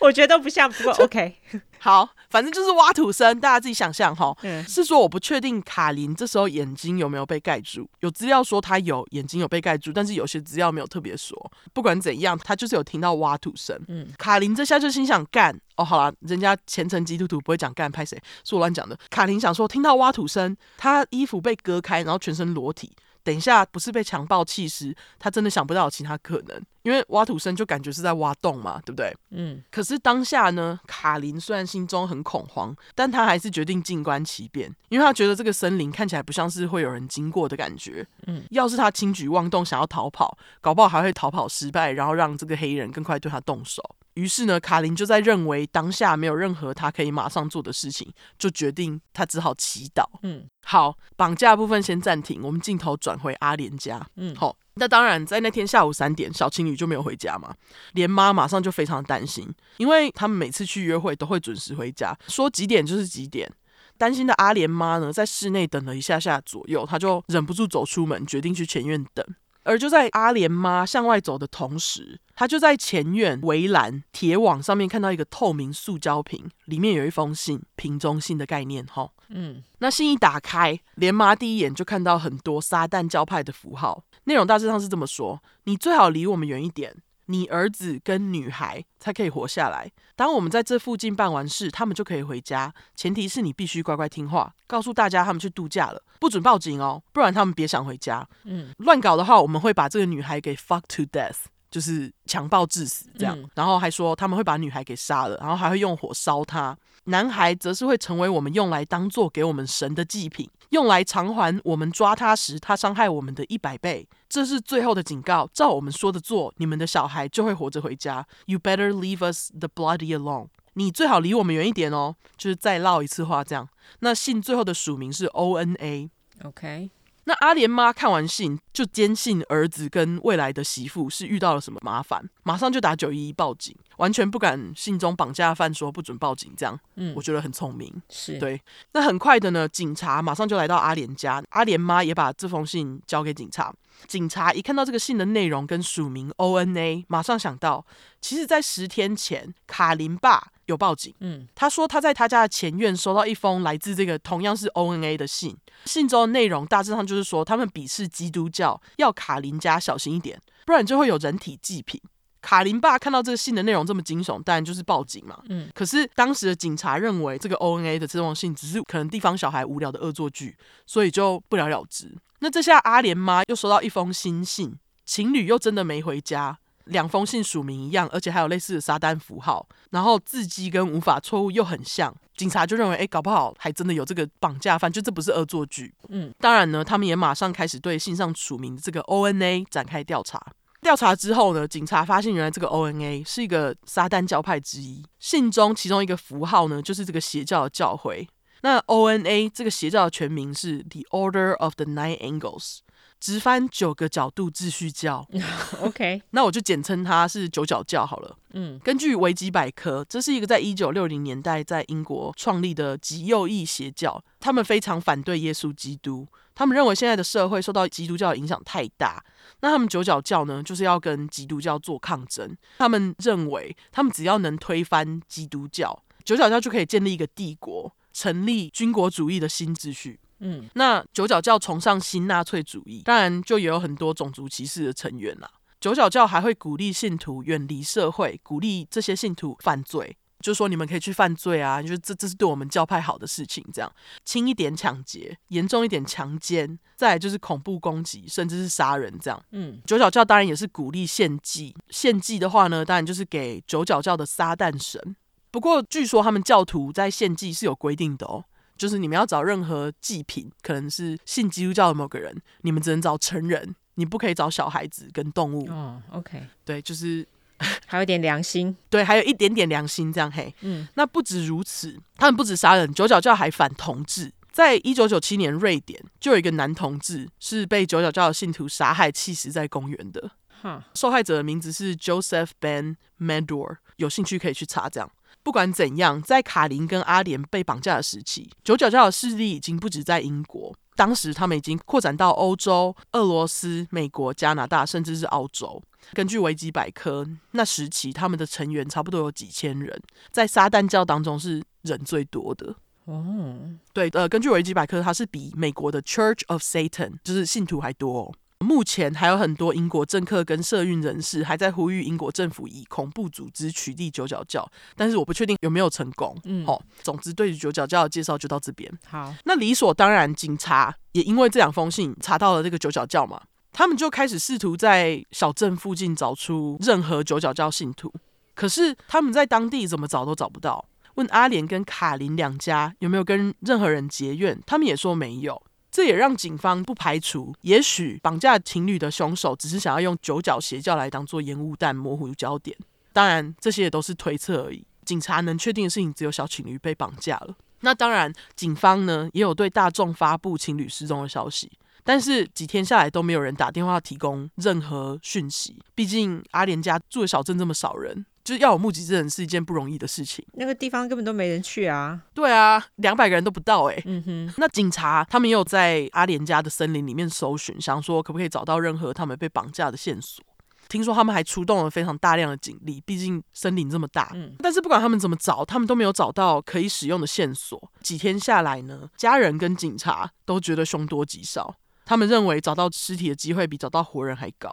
我觉得都不像，不过 OK。好，反正就是挖土声，大家自己想象哈。嗯，是说我不确定卡琳这时候眼睛有没有被盖住，有资料说她有眼睛有被盖住，但是有些资料没有特别说。不管怎样，她就是有听到挖土声。嗯，卡琳这下就心想干哦，好了，人家虔诚基督徒不会讲干拍谁，是我乱讲的。卡琳想说，听到挖土声，她衣服被割开，然后全身裸体。等一下，不是被强暴弃尸，他真的想不到有其他可能，因为挖土声就感觉是在挖洞嘛，对不对？嗯。可是当下呢，卡琳虽然心中很恐慌，但他还是决定静观其变，因为他觉得这个森林看起来不像是会有人经过的感觉。嗯。要是他轻举妄动想要逃跑，搞不好还会逃跑失败，然后让这个黑人更快对他动手。于是呢，卡琳就在认为当下没有任何他可以马上做的事情，就决定他只好祈祷。嗯，好，绑架部分先暂停，我们镜头转回阿莲家。嗯，好，那当然，在那天下午三点，小情侣就没有回家嘛。连妈马上就非常担心，因为他们每次去约会都会准时回家，说几点就是几点。担心的阿莲妈呢，在室内等了一下下左右，她就忍不住走出门，决定去前院等。而就在阿莲妈向外走的同时，她就在前院围栏铁网上面看到一个透明塑胶瓶，里面有一封信，瓶中信的概念哈。嗯，那信一打开，连妈第一眼就看到很多撒旦教派的符号，内容大致上是这么说：你最好离我们远一点。你儿子跟女孩才可以活下来。当我们在这附近办完事，他们就可以回家。前提是你必须乖乖听话，告诉大家他们去度假了，不准报警哦，不然他们别想回家。嗯，乱搞的话，我们会把这个女孩给 fuck to death，就是强暴致死这样。然后还说他们会把女孩给杀了，然后还会用火烧她。男孩则是会成为我们用来当做给我们神的祭品，用来偿还我们抓他时他伤害我们的一百倍。这是最后的警告，照我们说的做，你们的小孩就会活着回家。You better leave us the bloody alone。你最好离我们远一点哦。就是再唠一次话，这样。那信最后的署名是 O N A。OK。那阿莲妈看完信，就坚信儿子跟未来的媳妇是遇到了什么麻烦，马上就打九一一报警，完全不敢信中绑架犯说不准报警这样。嗯，我觉得很聪明。是对。那很快的呢，警察马上就来到阿莲家，阿莲妈也把这封信交给警察。警察一看到这个信的内容跟署名 O N A，马上想到，其实，在十天前，卡林爸有报警。嗯，他说他在他家的前院收到一封来自这个同样是 O N A 的信，信中的内容大致上就是说，他们鄙视基督教，要卡林家小心一点，不然就会有人体祭品。卡林爸看到这个信的内容这么惊悚，当然就是报警嘛。嗯，可是当时的警察认为这个 O N A 的这封信只是可能地方小孩无聊的恶作剧，所以就不了了之。那这下阿莲妈又收到一封新信，情侣又真的没回家，两封信署名一样，而且还有类似的撒旦符号，然后字迹跟无法错误又很像，警察就认为，哎，搞不好还真的有这个绑架犯，就这不是恶作剧。嗯，当然呢，他们也马上开始对信上署名的这个 O N A 展开调查。调查之后呢，警察发现原来这个 O N A 是一个撒旦教派之一，信中其中一个符号呢，就是这个邪教的教徽。那 O N A 这个邪教的全名是 The Order of the Nine Angles，直翻九个角度秩序教。OK，那我就简称它是九角教好了。嗯，根据维基百科，这是一个在一九六零年代在英国创立的极右翼邪教，他们非常反对耶稣基督，他们认为现在的社会受到基督教的影响太大。那他们九角教呢，就是要跟基督教做抗争。他们认为，他们只要能推翻基督教，九角教就可以建立一个帝国。成立军国主义的新秩序。嗯，那九角教崇尚新纳粹主义，当然就也有很多种族歧视的成员啦。九角教还会鼓励信徒远离社会，鼓励这些信徒犯罪，就说你们可以去犯罪啊，就是这这是对我们教派好的事情。这样轻一点抢劫，严重一点强奸，再来就是恐怖攻击，甚至是杀人这样。嗯，九角教当然也是鼓励献祭，献祭的话呢，当然就是给九角教的撒旦神。不过，据说他们教徒在献祭是有规定的哦，就是你们要找任何祭品，可能是信基督教的某个人，你们只能找成人，你不可以找小孩子跟动物。哦，OK，对，就是 还有点良心，对，还有一点点良心这样嘿。嗯，那不止如此，他们不止杀人，九角教还反同志。在一九九七年，瑞典就有一个男同志是被九角教的信徒杀害弃死在公园的。哈，受害者的名字是 Joseph Ben Medor，有兴趣可以去查。这样，不管怎样，在卡林跟阿莲被绑架的时期，九角教的势力已经不止在英国，当时他们已经扩展到欧洲、俄罗斯、美国、加拿大，甚至是澳洲。根据维基百科，那时期他们的成员差不多有几千人，在撒旦教当中是人最多的。哦，对，呃，根据维基百科，它是比美国的 Church of Satan 就是信徒还多哦。目前还有很多英国政客跟社运人士还在呼吁英国政府以恐怖组织取缔九角教，但是我不确定有没有成功。嗯，好，总之对于九角教的介绍就到这边。好，那理所当然，警察也因为这两封信查到了这个九角教嘛，他们就开始试图在小镇附近找出任何九角教信徒，可是他们在当地怎么找都找不到。问阿莲跟卡琳两家有没有跟任何人结怨，他们也说没有。这也让警方不排除，也许绑架情侣的凶手只是想要用九角邪教来当做烟雾弹，模糊焦点。当然，这些也都是推测而已。警察能确定的事情只有小情侣被绑架了。那当然，警方呢也有对大众发布情侣失踪的消息，但是几天下来都没有人打电话提供任何讯息。毕竟阿莲家住的小镇这么少人。就是要有目击证人是一件不容易的事情，那个地方根本都没人去啊。对啊，两百个人都不到哎、欸。嗯哼。那警察他们也有在阿莲家的森林里面搜寻，想说可不可以找到任何他们被绑架的线索。听说他们还出动了非常大量的警力，毕竟森林这么大。嗯。但是不管他们怎么找，他们都没有找到可以使用的线索。几天下来呢，家人跟警察都觉得凶多吉少，他们认为找到尸体的机会比找到活人还高。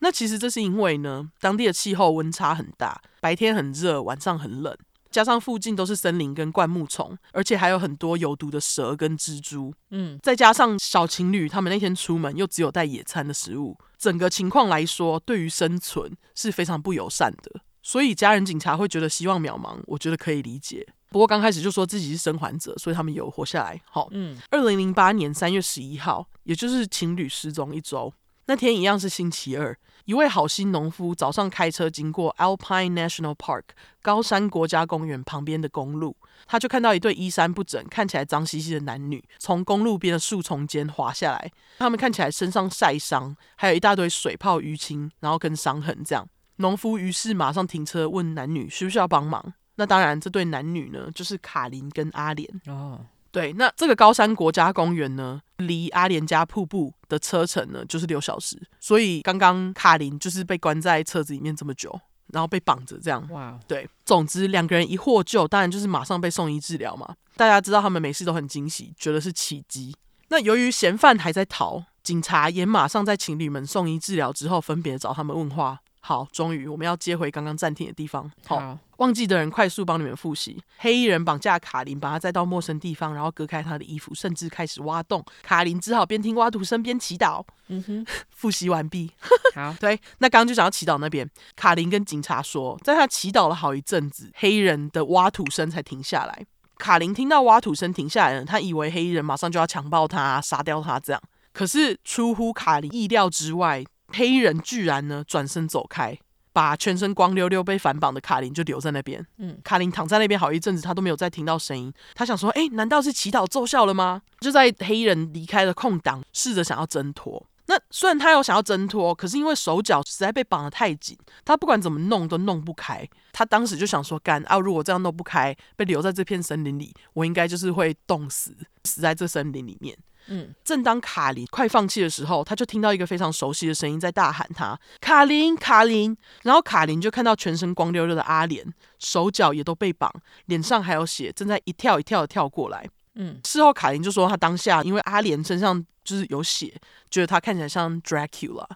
那其实这是因为呢，当地的气候温差很大，白天很热，晚上很冷，加上附近都是森林跟灌木丛，而且还有很多有毒的蛇跟蜘蛛。嗯，再加上小情侣他们那天出门又只有带野餐的食物，整个情况来说，对于生存是非常不友善的。所以家人警察会觉得希望渺茫，我觉得可以理解。不过刚开始就说自己是生还者，所以他们有活下来。好，嗯，二零零八年三月十一号，也就是情侣失踪一周那天，一样是星期二。一位好心农夫早上开车经过 Alpine National Park 高山国家公园旁边的公路，他就看到一对衣衫不整、看起来脏兮兮的男女从公路边的树丛间滑下来。他们看起来身上晒伤，还有一大堆水泡淤青，然后跟伤痕这样。农夫于是马上停车问男女需不需要帮忙。那当然，这对男女呢就是卡琳跟阿莲哦。对，那这个高山国家公园呢，离阿莲家瀑布的车程呢，就是六小时。所以刚刚卡琳就是被关在车子里面这么久，然后被绑着这样。哇，对，总之两个人一获救，当然就是马上被送医治疗嘛。大家知道他们没事都很惊喜，觉得是奇迹。那由于嫌犯还在逃，警察也马上在情侣们送医治疗之后，分别找他们问话。好，终于我们要接回刚刚暂停的地方。好，好，忘记的人快速帮你们复习：黑衣人绑架卡琳，把她带到陌生地方，然后割开她的衣服，甚至开始挖洞。卡琳只好边听挖土声边祈祷。嗯哼，复习完毕。好，对，那刚刚就讲到祈祷那边，卡琳跟警察说，在他祈祷了好一阵子，黑衣人的挖土声才停下来。卡琳听到挖土声停下来了，他以为黑衣人马上就要强暴他、杀掉他这样，可是出乎卡琳意料之外。黑衣人居然呢转身走开，把全身光溜溜被反绑的卡琳就留在那边。嗯，卡琳躺在那边好一阵子，他都没有再听到声音。他想说，哎，难道是祈祷奏效了吗？就在黑衣人离开的空档，试着想要挣脱。那虽然他有想要挣脱，可是因为手脚实在被绑得太紧，他不管怎么弄都弄不开。他当时就想说，干啊，如果这样弄不开，被留在这片森林里，我应该就是会冻死，死在这森林里面。嗯，正当卡琳快放弃的时候，他就听到一个非常熟悉的声音在大喊他：“卡琳，卡琳！”然后卡琳就看到全身光溜溜的阿莲，手脚也都被绑，脸上还有血，正在一跳一跳的跳过来。嗯，事后卡琳就说，他当下因为阿莲身上就是有血，觉得他看起来像 Dracula。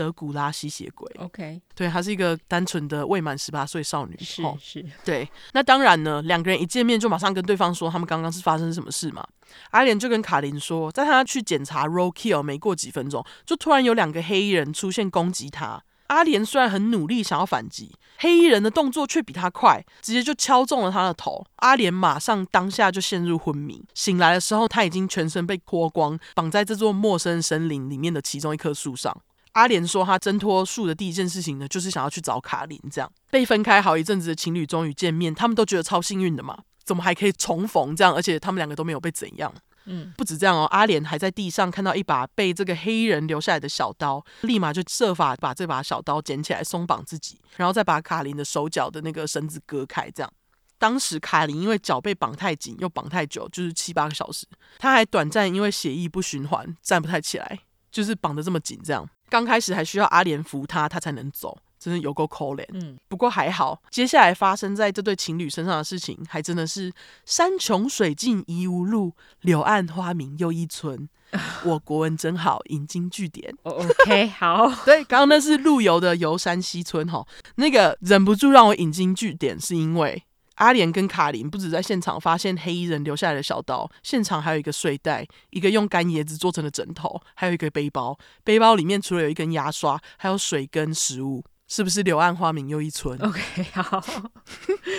德古拉吸血鬼，OK，对，她是一个单纯的未满十八岁少女，是是，对。那当然呢，两个人一见面就马上跟对方说他们刚刚是发生什么事嘛。阿莲就跟卡琳说，在他去检查 roadkill 没过几分钟，就突然有两个黑衣人出现攻击他。阿莲虽然很努力想要反击，黑衣人的动作却比他快，直接就敲中了他的头。阿莲马上当下就陷入昏迷，醒来的时候他已经全身被脱光，绑在这座陌生森林里面的其中一棵树上。阿莲说，他挣脱树的第一件事情呢，就是想要去找卡琳。这样被分开好一阵子的情侣终于见面，他们都觉得超幸运的嘛，怎么还可以重逢？这样，而且他们两个都没有被怎样。嗯，不止这样哦，阿莲还在地上看到一把被这个黑衣人留下来的小刀，立马就设法把这把小刀捡起来松绑自己，然后再把卡琳的手脚的那个绳子割开。这样，当时卡琳因为脚被绑太紧又绑太久，就是七八个小时，她还短暂因为血液不循环站不太起来，就是绑得这么紧。这样，刚开始还需要阿莲扶他，他才能走。真是有够可怜，嗯，不过还好，接下来发生在这对情侣身上的事情，还真的是山穷水尽疑无路，柳暗花明又一村。我国文真好，引经据典。OK，好，对，刚刚那是陆游的《游山西村》哈，那个忍不住让我引经据典，是因为。阿莲跟卡琳不止在现场发现黑衣人留下来的小刀，现场还有一个睡袋，一个用干椰子做成的枕头，还有一个背包。背包里面除了有一根牙刷，还有水跟食物。是不是柳暗花明又一村？OK，好，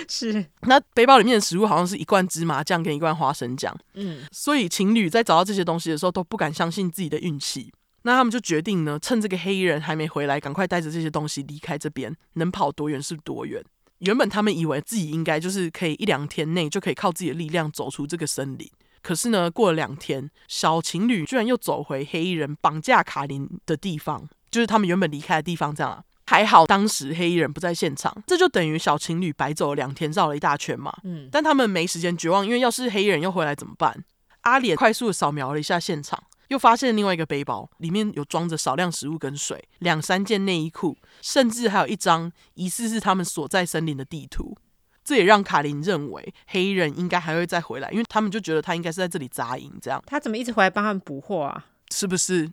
是。那背包里面的食物好像是一罐芝麻酱跟一罐花生酱。嗯，所以情侣在找到这些东西的时候都不敢相信自己的运气。那他们就决定呢，趁这个黑衣人还没回来，赶快带着这些东西离开这边，能跑多远是多远。原本他们以为自己应该就是可以一两天内就可以靠自己的力量走出这个森林，可是呢，过了两天，小情侣居然又走回黑衣人绑架卡琳的地方，就是他们原本离开的地方。这样啊，还好当时黑衣人不在现场，这就等于小情侣白走了两天，绕了一大圈嘛。嗯，但他们没时间绝望，因为要是黑衣人又回来怎么办？阿脸快速的扫描了一下现场。又发现另外一个背包，里面有装着少量食物跟水，两三件内衣裤，甚至还有一张疑似是他们所在森林的地图。这也让卡琳认为黑衣人应该还会再回来，因为他们就觉得他应该是在这里扎营。这样，他怎么一直回来帮他们捕获啊？是不是？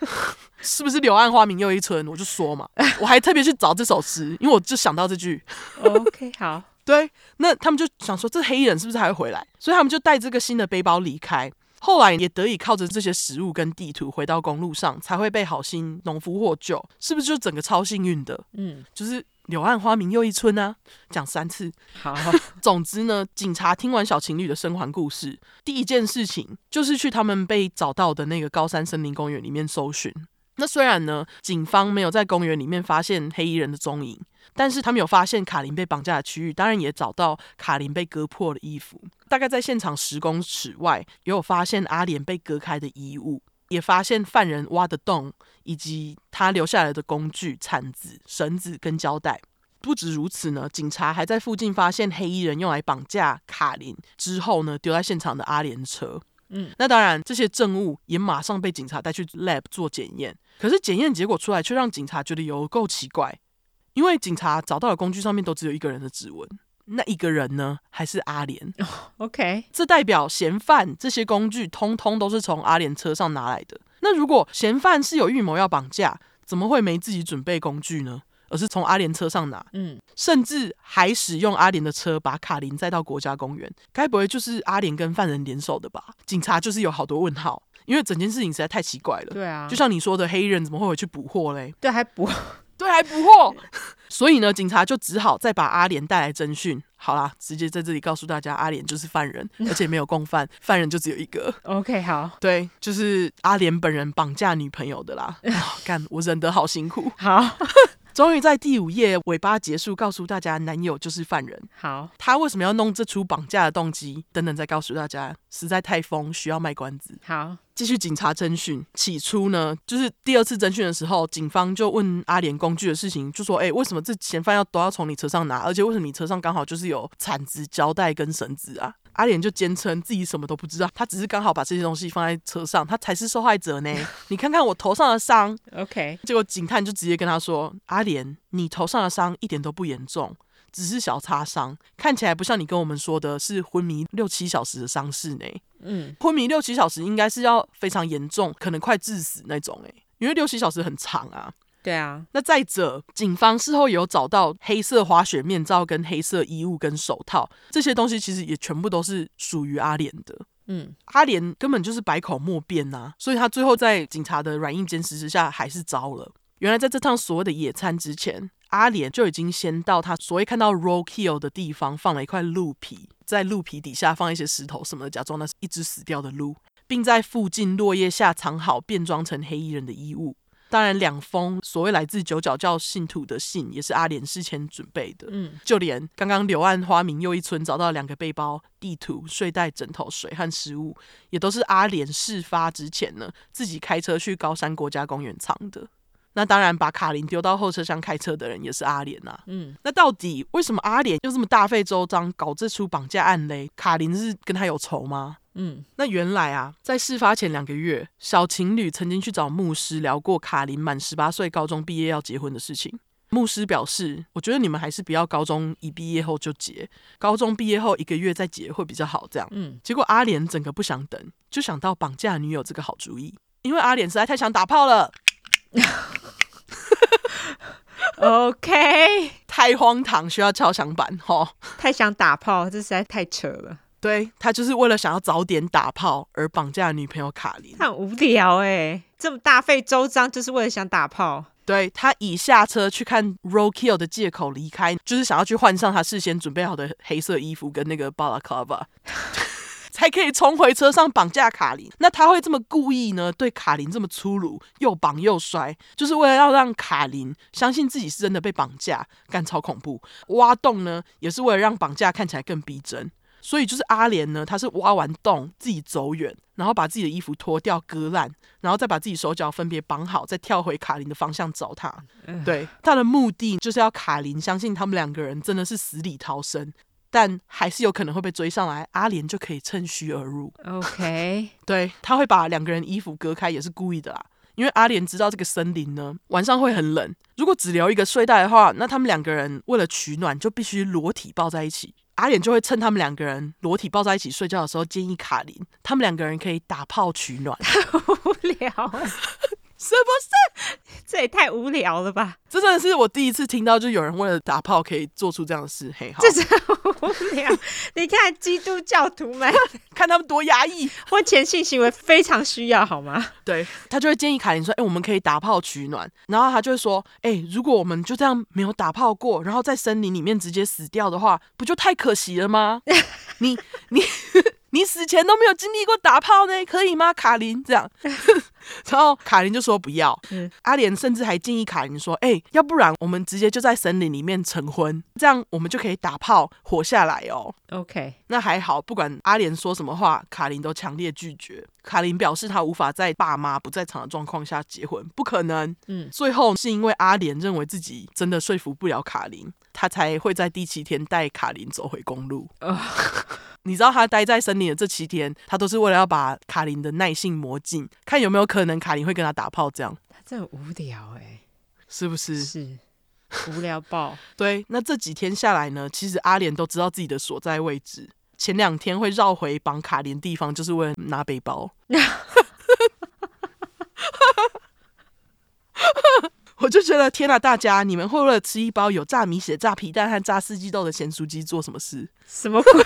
是不是柳暗花明又一村？我就说嘛，我还特别去找这首诗，因为我就想到这句。OK，好，对，那他们就想说，这黑衣人是不是还会回来？所以他们就带这个新的背包离开。后来也得以靠着这些食物跟地图回到公路上，才会被好心农夫获救，是不是就整个超幸运的？嗯，就是柳暗花明又一村啊，讲三次。好，总之呢，警察听完小情侣的生还故事，第一件事情就是去他们被找到的那个高山森林公园里面搜寻。那虽然呢，警方没有在公园里面发现黑衣人的踪影，但是他们有发现卡琳被绑架的区域，当然也找到卡琳被割破的衣服。大概在现场十公尺外，也有发现阿莲被割开的衣物，也发现犯人挖的洞，以及他留下来的工具、铲子、绳子跟胶带。不止如此呢，警察还在附近发现黑衣人用来绑架卡琳之后呢，丢在现场的阿莲车。嗯，那当然，这些证物也马上被警察带去 lab 做检验。可是检验结果出来，却让警察觉得有够奇怪，因为警察找到的工具上面都只有一个人的指纹，那一个人呢，还是阿莲。Oh, OK，这代表嫌犯这些工具通通都是从阿莲车上拿来的。那如果嫌犯是有预谋要绑架，怎么会没自己准备工具呢？而是从阿莲车上拿，嗯，甚至还使用阿莲的车把卡琳载到国家公园，该不会就是阿莲跟犯人联手的吧？警察就是有好多问号，因为整件事情实在太奇怪了。对啊，就像你说的，黑衣人怎么会回去捕获嘞？对，还捕，对，还捕获。所以呢，警察就只好再把阿莲带来侦讯。好啦，直接在这里告诉大家，阿莲就是犯人，而且没有共犯，犯人就只有一个。OK，好，对，就是阿莲本人绑架女朋友的啦。干，我忍得好辛苦。好。终于在第五页尾巴结束，告诉大家男友就是犯人。好，他为什么要弄这出绑架的动机等等，再告诉大家，实在太疯，需要卖关子。好，继续警察侦讯。起初呢，就是第二次侦讯的时候，警方就问阿莲工具的事情，就说：“哎，为什么这嫌犯要都要从你车上拿？而且为什么你车上刚好就是有铲子、胶带跟绳子啊？”阿莲就坚称自己什么都不知道，他只是刚好把这些东西放在车上，他才是受害者呢。你看看我头上的伤，OK。结果警探就直接跟他说：“阿莲，你头上的伤一点都不严重，只是小擦伤，看起来不像你跟我们说的是昏迷六七小时的伤势呢。嗯，昏迷六七小时应该是要非常严重，可能快致死那种诶，因为六七小时很长啊。”对啊，那再者，警方事后有找到黑色滑雪面罩、跟黑色衣物、跟手套这些东西，其实也全部都是属于阿莲的。嗯，阿莲根本就是百口莫辩呐、啊，所以他最后在警察的软硬兼施之下，还是招了。原来在这趟所谓的野餐之前，阿莲就已经先到他所谓看到 roll kill 的地方放了一块鹿皮，在鹿皮底下放一些石头什么的，假装那是一只死掉的鹿，并在附近落叶下藏好变装成黑衣人的衣物。当然，两封所谓来自九角教信徒的信也是阿莲事前准备的。嗯，就连刚刚柳暗花明又一村找到两个背包、地图、睡袋、枕头、水和食物，也都是阿莲事发之前呢自己开车去高山国家公园藏的。那当然，把卡琳丢到后车厢开车的人也是阿莲呐。嗯，那到底为什么阿莲又这么大费周章搞这出绑架案嘞？卡琳是跟他有仇吗？嗯，那原来啊，在事发前两个月，小情侣曾经去找牧师聊过卡琳满十八岁高中毕业要结婚的事情。牧师表示，我觉得你们还是不要高中一毕业后就结，高中毕业后一个月再结会比较好。这样，嗯，结果阿莲整个不想等，就想到绑架女友这个好主意，因为阿莲实在太想打炮了。OK，太荒唐，需要敲响板哈，太想打炮，这实在太扯了。对，他就是为了想要早点打炮而绑架女朋友卡琳，他很无聊哎，这么大费周章就是为了想打炮。对，他以下车去看 roadkill 的借口离开，就是想要去换上他事先准备好的黑色衣服跟那个 balaclava，才可以冲回车上绑架卡琳。那他会这么故意呢？对卡琳这么粗鲁，又绑又摔，就是为了要让卡琳相信自己是真的被绑架，干超恐怖。挖洞呢，也是为了让绑架看起来更逼真。所以就是阿莲呢，他是挖完洞自己走远，然后把自己的衣服脱掉割烂，然后再把自己手脚分别绑好，再跳回卡琳的方向找他。对，他的目的就是要卡琳相信他们两个人真的是死里逃生，但还是有可能会被追上来，阿莲就可以趁虚而入。OK，对，他会把两个人衣服割开也是故意的啦，因为阿莲知道这个森林呢晚上会很冷，如果只留一个睡袋的话，那他们两个人为了取暖就必须裸体抱在一起。阿脸就会趁他们两个人裸体抱在一起睡觉的时候，建议卡琳他们两个人可以打炮取暖。太无聊，是不是？这也太无聊了吧！这真的是我第一次听到，就有人为了打炮可以做出这样的事。嘿，好，这是无聊。你看基督教徒们，看他们多压抑，婚前性行为非常需要，好吗？对，他就会建议卡琳说：“哎、欸，我们可以打炮取暖。”然后他就会说：“哎、欸，如果我们就这样没有打炮过，然后在森林里面直接死掉的话，不就太可惜了吗？”你你。你死前都没有经历过打炮呢，可以吗，卡琳？这样，然后卡琳就说不要。嗯、阿莲甚至还建议卡琳说：“哎、欸，要不然我们直接就在森林里面成婚，这样我们就可以打炮活下来哦。” OK，那还好，不管阿莲说什么话，卡琳都强烈拒绝。卡琳表示她无法在爸妈不在场的状况下结婚，不可能。嗯，最后是因为阿莲认为自己真的说服不了卡琳，他才会在第七天带卡琳走回公路。呃 你知道他待在森林的这七天，他都是为了要把卡琳的耐性磨尽，看有没有可能卡琳会跟他打炮。这样他真的无聊哎、欸，是不是？是无聊爆。对，那这几天下来呢，其实阿莲都知道自己的所在位置。前两天会绕回绑卡琳地方，就是为了拿背包。我就觉得天哪，大家你们会为了吃一包有炸米血、炸皮蛋和炸四季豆的咸酥鸡做什么事？什么鬼？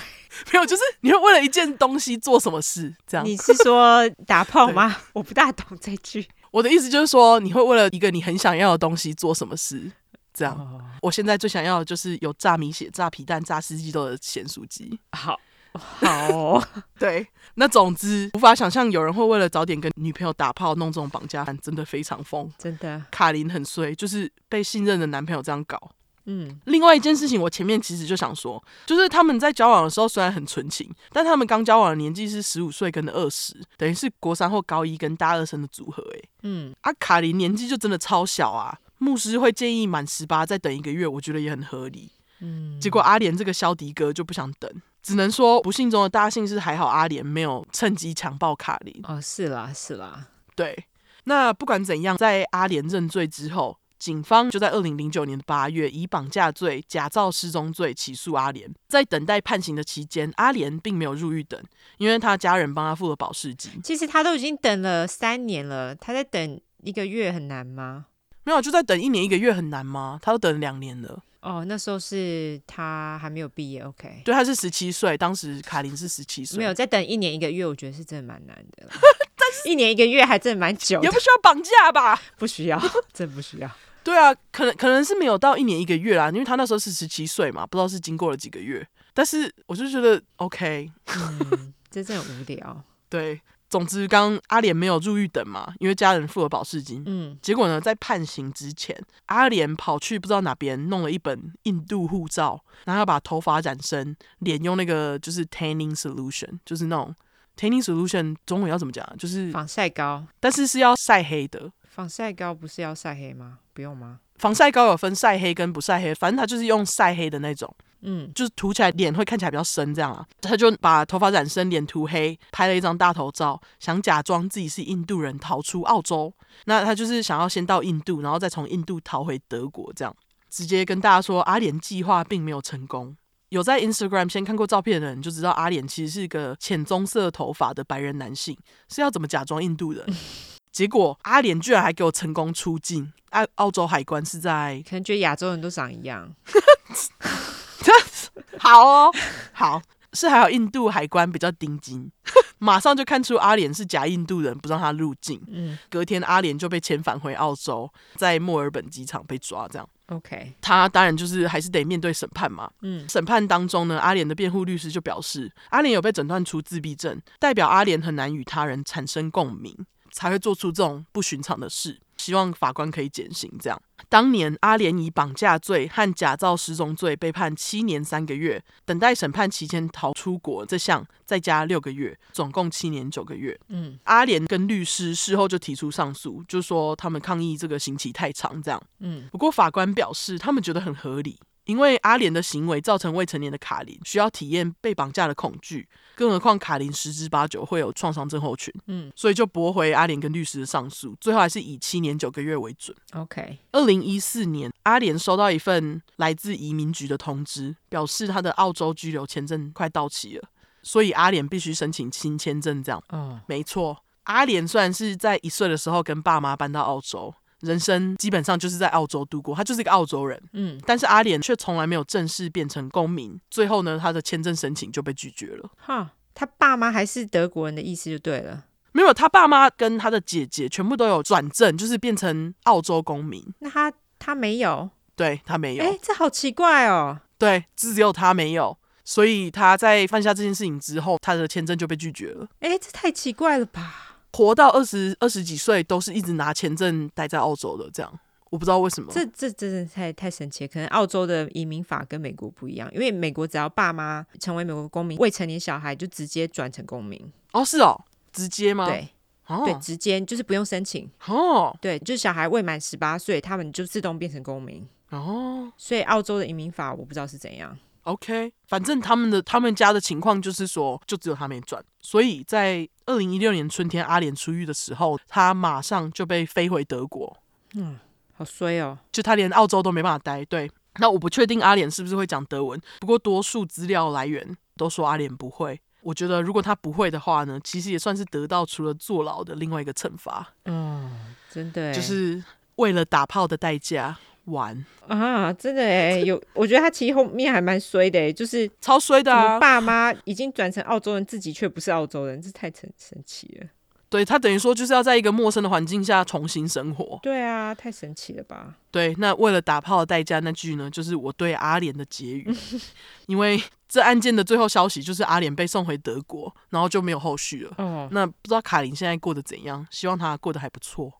没有，就是你会为了一件东西做什么事？这样？你 是说打炮吗？我不大懂这句。我的意思就是说，你会为了一个你很想要的东西做什么事？这样。哦、我现在最想要的就是有炸米血、炸皮蛋、炸四季豆的咸酥鸡。好。好、哦，对，那总之无法想象有人会为了早点跟女朋友打炮弄这种绑架案，真的非常疯，真的。卡琳很衰，就是被信任的男朋友这样搞。嗯，另外一件事情，我前面其实就想说，就是他们在交往的时候虽然很纯情，但他们刚交往的年纪是十五岁跟二十，等于是国三或高一跟大二生的组合。哎，嗯，啊，卡琳年纪就真的超小啊。牧师会建议满十八再等一个月，我觉得也很合理。嗯，结果阿莲这个肖迪哥就不想等。只能说不幸中的大幸是还好阿莲没有趁机强暴卡琳哦，是啦是啦，对。那不管怎样，在阿莲认罪之后，警方就在二零零九年的八月以绑架罪、假造失踪罪起诉阿莲。在等待判刑的期间，阿莲并没有入狱等，因为他家人帮他付了保释金。其实他都已经等了三年了，他在等一个月很难吗？没有，就在等一年一个月很难吗？他都等了两年了。哦，那时候是他还没有毕业，OK？对，他是十七岁，当时卡琳是十七岁，没有再等一年一个月，我觉得是真的蛮难的。但一年一个月还真的蛮久的，也不需要绑架吧？不需要，真不需要。对啊，可能可能是没有到一年一个月啦，因为他那时候是十七岁嘛，不知道是经过了几个月。但是我就觉得 OK，嗯，这真的无聊。对，总之刚阿莲没有入狱等嘛，因为家人付了保释金。嗯，结果呢，在判刑之前，阿莲跑去不知道哪边弄了一本印度护照，然后要把头发染深，脸用那个就是 tanning solution，就是那种 tanning solution，中文要怎么讲？就是防晒膏，但是是要晒黑的。防晒膏不是要晒黑吗？不用吗？防晒膏有分晒黑跟不晒黑，反正它就是用晒黑的那种，嗯，就是涂起来脸会看起来比较深这样啊。他就把头发染深，脸涂黑，拍了一张大头照，想假装自己是印度人逃出澳洲。那他就是想要先到印度，然后再从印度逃回德国，这样直接跟大家说阿莲计划并没有成功。有在 Instagram 先看过照片的人就知道，阿莲其实是个浅棕色头发的白人男性，是要怎么假装印度人？结果阿莲居然还给我成功出境，澳澳洲海关是在，可能觉得亚洲人都长一样。好哦，好，是还有印度海关比较盯紧，马上就看出阿莲是假印度人，不让他入境。嗯，隔天阿莲就被遣返回澳洲，在墨尔本机场被抓。这样，OK，他当然就是还是得面对审判嘛。嗯，审判当中呢，阿莲的辩护律师就表示，阿莲有被诊断出自闭症，代表阿莲很难与他人产生共鸣。才会做出这种不寻常的事，希望法官可以减刑。这样，当年阿莲以绑架罪和假造失踪罪被判七年三个月，等待审判期间逃出国这项再加六个月，总共七年九个月。嗯，阿莲跟律师事后就提出上诉，就说他们抗议这个刑期太长。这样，嗯，不过法官表示他们觉得很合理。因为阿莲的行为造成未成年的卡琳需要体验被绑架的恐惧，更何况卡琳十之八九会有创伤症候群，嗯，所以就驳回阿莲跟律师的上诉，最后还是以七年九个月为准。OK，二零一四年，阿莲收到一份来自移民局的通知，表示他的澳洲居留签证快到期了，所以阿莲必须申请新签证。这样，嗯，没错，阿莲虽然是在一岁的时候跟爸妈搬到澳洲。人生基本上就是在澳洲度过，他就是一个澳洲人，嗯，但是阿莲却从来没有正式变成公民。最后呢，他的签证申请就被拒绝了。哈，他爸妈还是德国人的意思就对了。没有，他爸妈跟他的姐姐全部都有转正，就是变成澳洲公民。那他他没有？对，他没有。哎，这好奇怪哦。对，只有他没有，所以他在犯下这件事情之后，他的签证就被拒绝了。哎，这太奇怪了吧？活到二十二十几岁都是一直拿签证待在澳洲的，这样我不知道为什么。这这真的太太神奇了，可能澳洲的移民法跟美国不一样，因为美国只要爸妈成为美国公民，未成年小孩就直接转成公民。哦，是哦，直接吗？对，哦、对，直接就是不用申请。哦，对，就是小孩未满十八岁，他们就自动变成公民。哦，所以澳洲的移民法我不知道是怎样。OK，反正他们的他们家的情况就是说，就只有他没赚，所以在二零一六年春天阿莲出狱的时候，他马上就被飞回德国。嗯，好衰哦，就他连澳洲都没办法待。对，那我不确定阿莲是不是会讲德文，不过多数资料来源都说阿莲不会。我觉得如果他不会的话呢，其实也算是得到除了坐牢的另外一个惩罚。嗯，真的，就是为了打炮的代价。玩啊，真的哎，有 我觉得他其实后面还蛮衰的，就是超衰的啊！爸妈已经转成澳洲人，自己却不是澳洲人，这太神神奇了。对，他等于说就是要在一个陌生的环境下重新生活。对啊，太神奇了吧？对，那为了打炮的代价，那句呢，就是我对阿莲的结语。因为这案件的最后消息就是阿莲被送回德国，然后就没有后续了。哦，那不知道卡琳现在过得怎样？希望她过得还不错。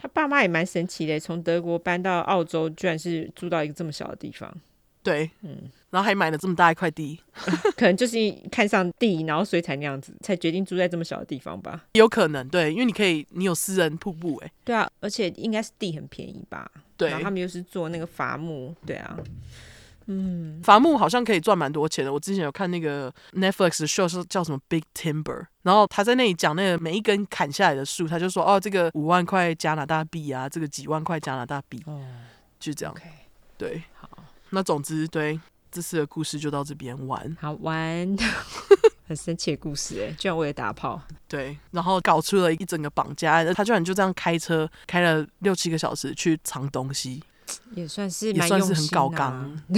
他爸妈也蛮神奇的，从德国搬到澳洲，居然是住到一个这么小的地方。对，嗯，然后还买了这么大一块地，可能就是看上地，然后所以才那样子，才决定住在这么小的地方吧。有可能，对，因为你可以，你有私人瀑布，哎，对啊，而且应该是地很便宜吧？对，然后他们又是做那个伐木，对啊。嗯，伐木好像可以赚蛮多钱的。我之前有看那个 Netflix 的 show 是叫什么 Big Timber，然后他在那里讲那个每一根砍下来的树，他就说哦，这个五万块加拿大币啊，这个几万块加拿大币，哦，就这样。Okay. 对，好，那总之对这次的故事就到这边完，好玩，很神奇的故事哎，居然为了打炮，对，然后搞出了一整个绑架，他居然就这样开车开了六七个小时去藏东西。也算是、啊、也算是很高纲，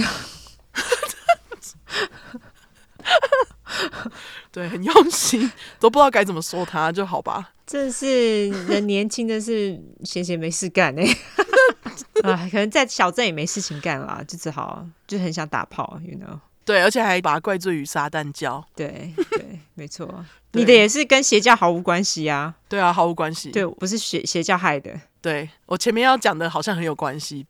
对，很用心，都不知道该怎么说他，就好吧。这是人年轻的是闲闲没事干哎、欸，啊，可能在小镇也没事情干啦，就只好就很想打炮，you know。对，而且还把他怪罪于撒旦教。对对，没错，你的也是跟邪教毫无关系啊。对啊，毫无关系。对，不是邪邪教害的。对，我前面要讲的好像很有关系，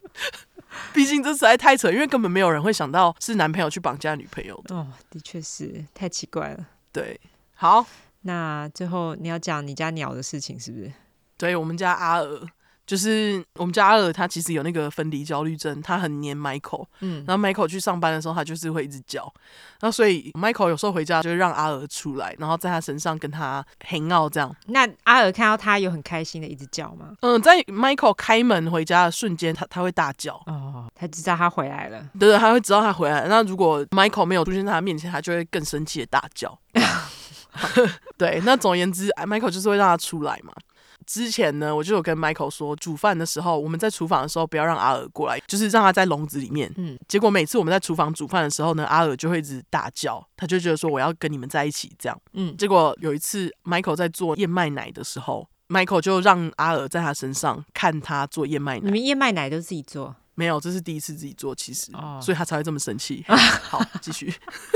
毕竟这实在太扯，因为根本没有人会想到是男朋友去绑架女朋友的。哦，的确是太奇怪了。对，好。那最后你要讲你家鸟的事情是不是？对，我们家阿尔，就是我们家阿尔，他其实有那个分离焦虑症，他很黏 Michael，嗯，然后 Michael 去上班的时候，他就是会一直叫，然后所以 Michael 有时候回家就会让阿尔出来，然后在他身上跟他 hang out 这样。那阿尔看到他有很开心的一直叫吗？嗯，在 Michael 开门回家的瞬间，他他会大叫，哦，他知道他回来了，对对，他会知道他回来了。那如果 Michael 没有出现在他面前，他就会更生气的大叫。对，那总而言之，Michael 就是会让他出来嘛。之前呢，我就有跟 Michael 说，煮饭的时候，我们在厨房的时候，不要让阿尔过来，就是让他在笼子里面。嗯，结果每次我们在厨房煮饭的时候呢，阿尔就会一直大叫，他就觉得说我要跟你们在一起这样。嗯，结果有一次 Michael 在做燕麦奶的时候，Michael 就让阿尔在他身上看他做燕麦奶。你们燕麦奶都自己做？没有，这是第一次自己做，其实，哦、所以他才会这么生气。好，继续。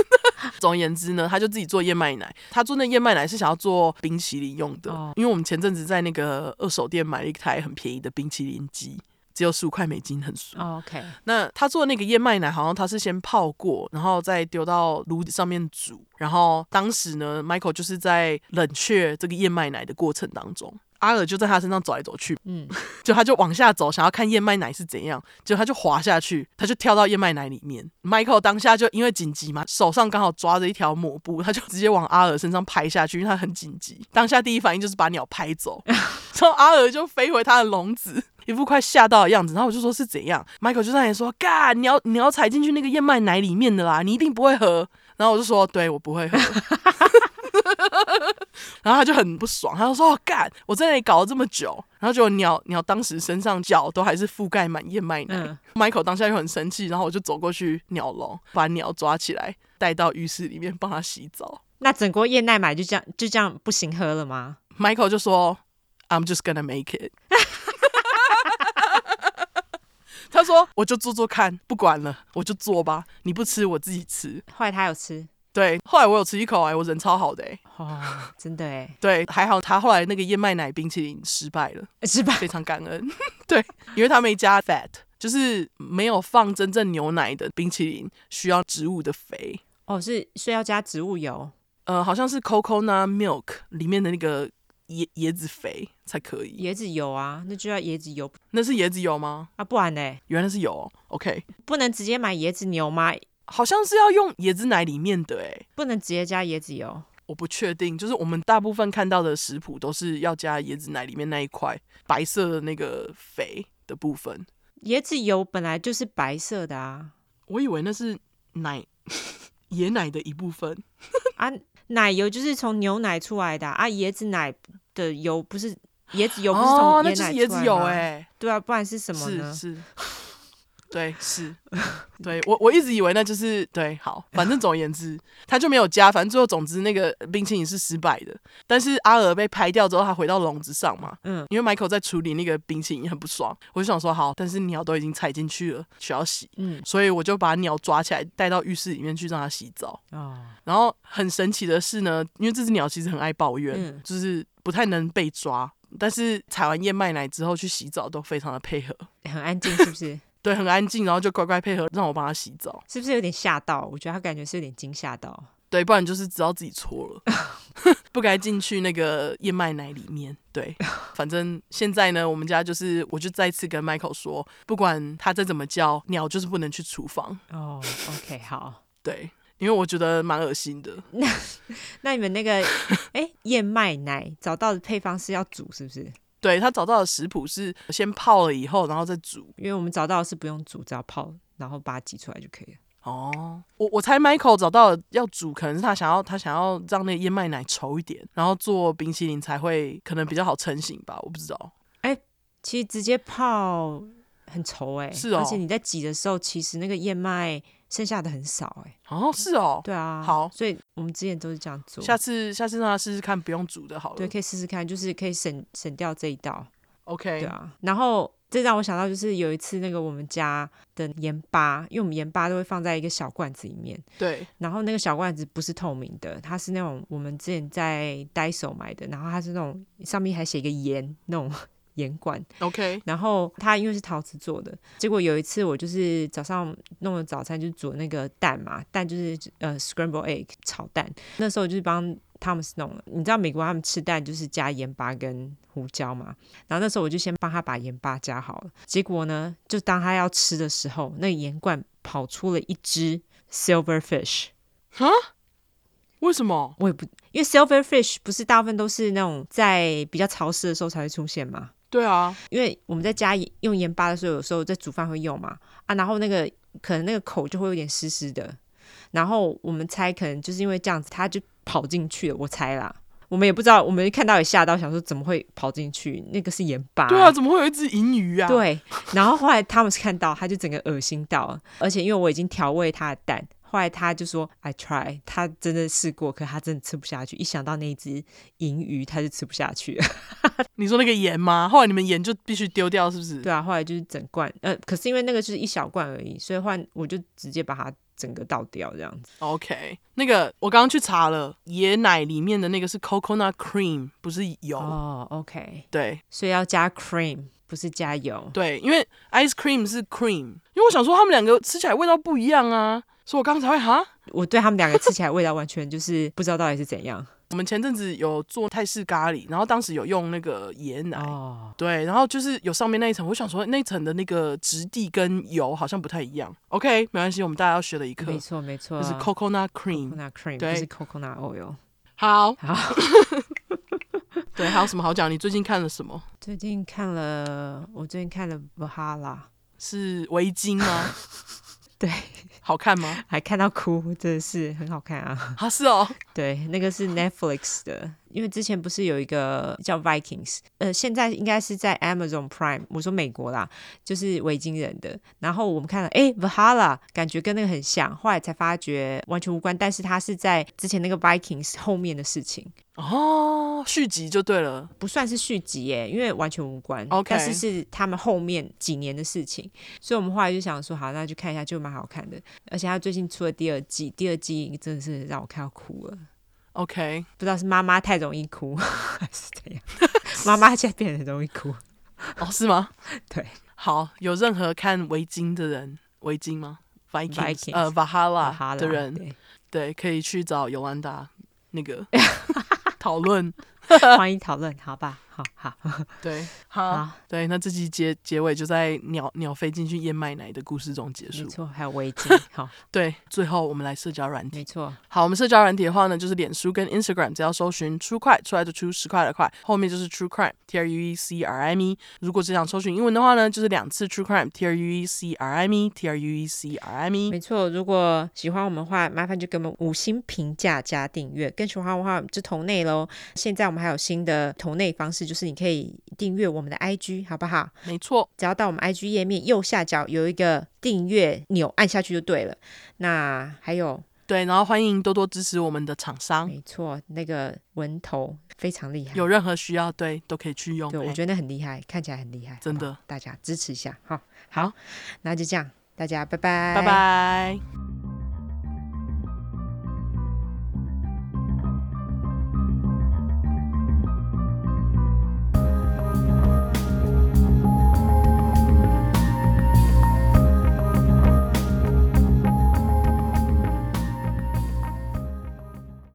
总而言之呢，他就自己做燕麦奶。他做那燕麦奶是想要做冰淇淋用的，哦、因为我们前阵子在那个二手店买了一台很便宜的冰淇淋机，只有十五块美金，很俗。哦、OK，那他做的那个燕麦奶，好像他是先泡过，然后再丢到炉子上面煮。然后当时呢，Michael 就是在冷却这个燕麦奶的过程当中。阿尔就在他身上走来走去，嗯，就他就往下走，想要看燕麦奶是怎样，就他就滑下去，他就跳到燕麦奶里面。Michael 当下就因为紧急嘛，手上刚好抓着一条抹布，他就直接往阿尔身上拍下去，因为他很紧急。当下第一反应就是把鸟拍走，然后阿尔就飞回他的笼子，一副快吓到的样子。然后我就说是怎样，Michael 就在那里说：“干，你要你要踩进去那个燕麦奶里面的啦，你一定不会喝。”然后我就说：“对，我不会喝。”然后他就很不爽，他就说：“干，我在那里搞了这么久，然后结果鸟鸟当时身上脚都还是覆盖满燕麦奶。嗯” Michael 当下就很生气，然后我就走过去鸟笼，把鸟抓起来带到浴室里面帮他洗澡。那整锅燕麦奶就这样就这样不行喝了吗？Michael 就说：“I'm just gonna make it。”他说：“我就做做看，不管了，我就做吧。你不吃，我自己吃。”后来他有吃。对，后来我有吃一口哎，我人超好的哎，哦，真的哎，对，还好他后来那个燕麦奶冰淇淋失败了，失败，非常感恩，对，因为他没加 fat，就是没有放真正牛奶的冰淇淋需要植物的肥，哦，是需要加植物油，呃，好像是 coconut milk 里面的那个椰椰子肥才可以，椰子油啊，那就要椰子油，那是椰子油吗？啊，不然呢？原来是油，OK，不能直接买椰子牛吗？好像是要用椰子奶里面的哎，不能直接加椰子油。我不确定，就是我们大部分看到的食谱都是要加椰子奶里面那一块白色的那个肥的部分。椰子油本来就是白色的啊，我以为那是奶 椰奶的一部分啊。奶油就是从牛奶出来的啊，啊椰子奶的油不是椰子油，不是从椰奶出来的？哦，那就是椰子油哎，对啊，不然是什么呢？是。是对，是，对我我一直以为那就是对，好，反正总而言之，他就没有加，反正最后总之那个冰淇淋是失败的。但是阿尔被拍掉之后，他回到笼子上嘛，嗯，因为 Michael 在处理那个冰淇淋很不爽，我就想说好，但是鸟都已经踩进去了，需要洗，嗯，所以我就把鸟抓起来带到浴室里面去让它洗澡。哦，然后很神奇的是呢，因为这只鸟其实很爱抱怨，嗯，就是不太能被抓，但是采完燕麦奶之后去洗澡都非常的配合，很安静，是不是？对，很安静，然后就乖乖配合，让我帮他洗澡，是不是有点吓到？我觉得他感觉是有点惊吓到。对，不然就是知道自己错了，不该进去那个燕麦奶里面。对，反正现在呢，我们家就是，我就再次跟 Michael 说，不管他再怎么叫，鸟就是不能去厨房。哦，OK，好。对，因为我觉得蛮恶心的。那 那你们那个哎燕麦奶找到的配方是要煮，是不是？对，他找到的食谱是先泡了以后，然后再煮。因为我们找到的是不用煮，只要泡，然后把它挤出来就可以了。哦，我我猜 Michael 找到要煮，可能是他想要他想要让那个燕麦奶稠一点，然后做冰淇淋才会可能比较好成型吧，我不知道。哎，其实直接泡很稠哎、欸，是哦。而且你在挤的时候，其实那个燕麦剩下的很少哎、欸。哦，是哦。对啊。好，所以我们之前都是这样做。下次下次让他试试看，不用煮的好了。对，可以试试看，就是可以省省掉这一道。OK。对啊。然后这让我想到，就是有一次那个我们家的盐巴，因为我们盐巴都会放在一个小罐子里面。对。然后那个小罐子不是透明的，它是那种我们之前在 Daiso 买的，然后它是那种上面还写一个盐那种。盐罐，OK，然后它因为是陶瓷做的，结果有一次我就是早上弄了早餐就煮那个蛋嘛，蛋就是呃 scramble egg 炒蛋，那时候就是帮 Thomas 弄了，你知道美国他们吃蛋就是加盐巴跟胡椒嘛，然后那时候我就先帮他把盐巴加好了，结果呢，就当他要吃的时候，那个盐罐跑出了一只 silver fish，哈？为什么？我也不，因为 silver fish 不是大部分都是那种在比较潮湿的时候才会出现吗？对啊，因为我们在家用盐巴的时候，有时候在煮饭会用嘛，啊，然后那个可能那个口就会有点湿湿的，然后我们猜可能就是因为这样子，它就跑进去了，我猜啦，我们也不知道，我们一看到也吓到，想说怎么会跑进去？那个是盐巴，对啊，怎么会有一只银鱼啊？对，然后后来他们看到，他就整个恶心到了，而且因为我已经调味它的蛋。后来他就说：“I try。”他真的试过，可他真的吃不下去。一想到那一只银鱼，他就吃不下去了。你说那个盐吗？后来你们盐就必须丢掉，是不是？对啊，后来就是整罐。呃，可是因为那个就是一小罐而已，所以换我就直接把它整个倒掉，这样子。OK，那个我刚刚去查了，椰奶里面的那个是 coconut cream，不是油。哦，OK，对，所以要加 cream，不是加油。对，因为 ice cream 是 cream，因为我想说他们两个吃起来味道不一样啊。所以我刚才会哈，我对他们两个吃起来味道完全就是不知道到底是怎样。我们前阵子有做泰式咖喱，然后当时有用那个椰奶，哦、对，然后就是有上面那一层，我想说那一层的那个质地跟油好像不太一样。OK，没关系，我们大家要学了一课，没错没错，就是 coconut cream，coconut cream，对，不是 coconut oil。好，好，对，还有什么好讲？你最近看了什么？最近看了，我最近看了 Valhalla，是围巾吗？对，好看吗？还看到哭，真的是很好看啊！啊，是哦，对，那个是 Netflix 的。因为之前不是有一个叫 Vikings，呃，现在应该是在 Amazon Prime。我说美国啦，就是维京人的。然后我们看了，哎，Valhalla，感觉跟那个很像。后来才发觉完全无关，但是它是在之前那个 Vikings 后面的事情。哦，续集就对了，不算是续集耶，因为完全无关。OK，但是是他们后面几年的事情。所以我们后来就想说，好，那就看一下，就蛮好看的。而且他最近出了第二季，第二季真的是让我看到哭了。OK，不知道是妈妈太容易哭 还是怎样，妈妈现在变得很容易哭哦？是吗？对，好，有任何看围巾的人，围巾吗？Vikings，呃，Valhalla 的人，对，对，可以去找尤安达那个讨论，欢迎讨论，好吧？好好，对，好，好对，那这期结结尾就在鸟鸟飞进去燕麦奶的故事中结束。没错，还有危机。好，对，最后我们来社交软体。没错，好，我们社交软体的话呢，就是脸书跟 Instagram，只要搜寻 True Crime 出来就出十块的块，后面就是 True Crime，T R U E C R I M E。如果只想搜寻英文的话呢，就是两次 True Crime，T R U E C R I M E，T R U E C R I M E。没错，如果喜欢我们的话，麻烦就给我们五星评价加订阅。更喜欢的话，就投内喽。现在我们还有新的投内方式，就是你可以。订阅我们的 IG 好不好？没错，只要到我们 IG 页面右下角有一个订阅钮，按下去就对了。那还有对，然后欢迎多多支持我们的厂商。没错，那个文头非常厉害，有任何需要对都可以去用。对，我觉得那很厉害，看起来很厉害，真的，大家支持一下。好，好，那就这样，大家拜拜，拜拜。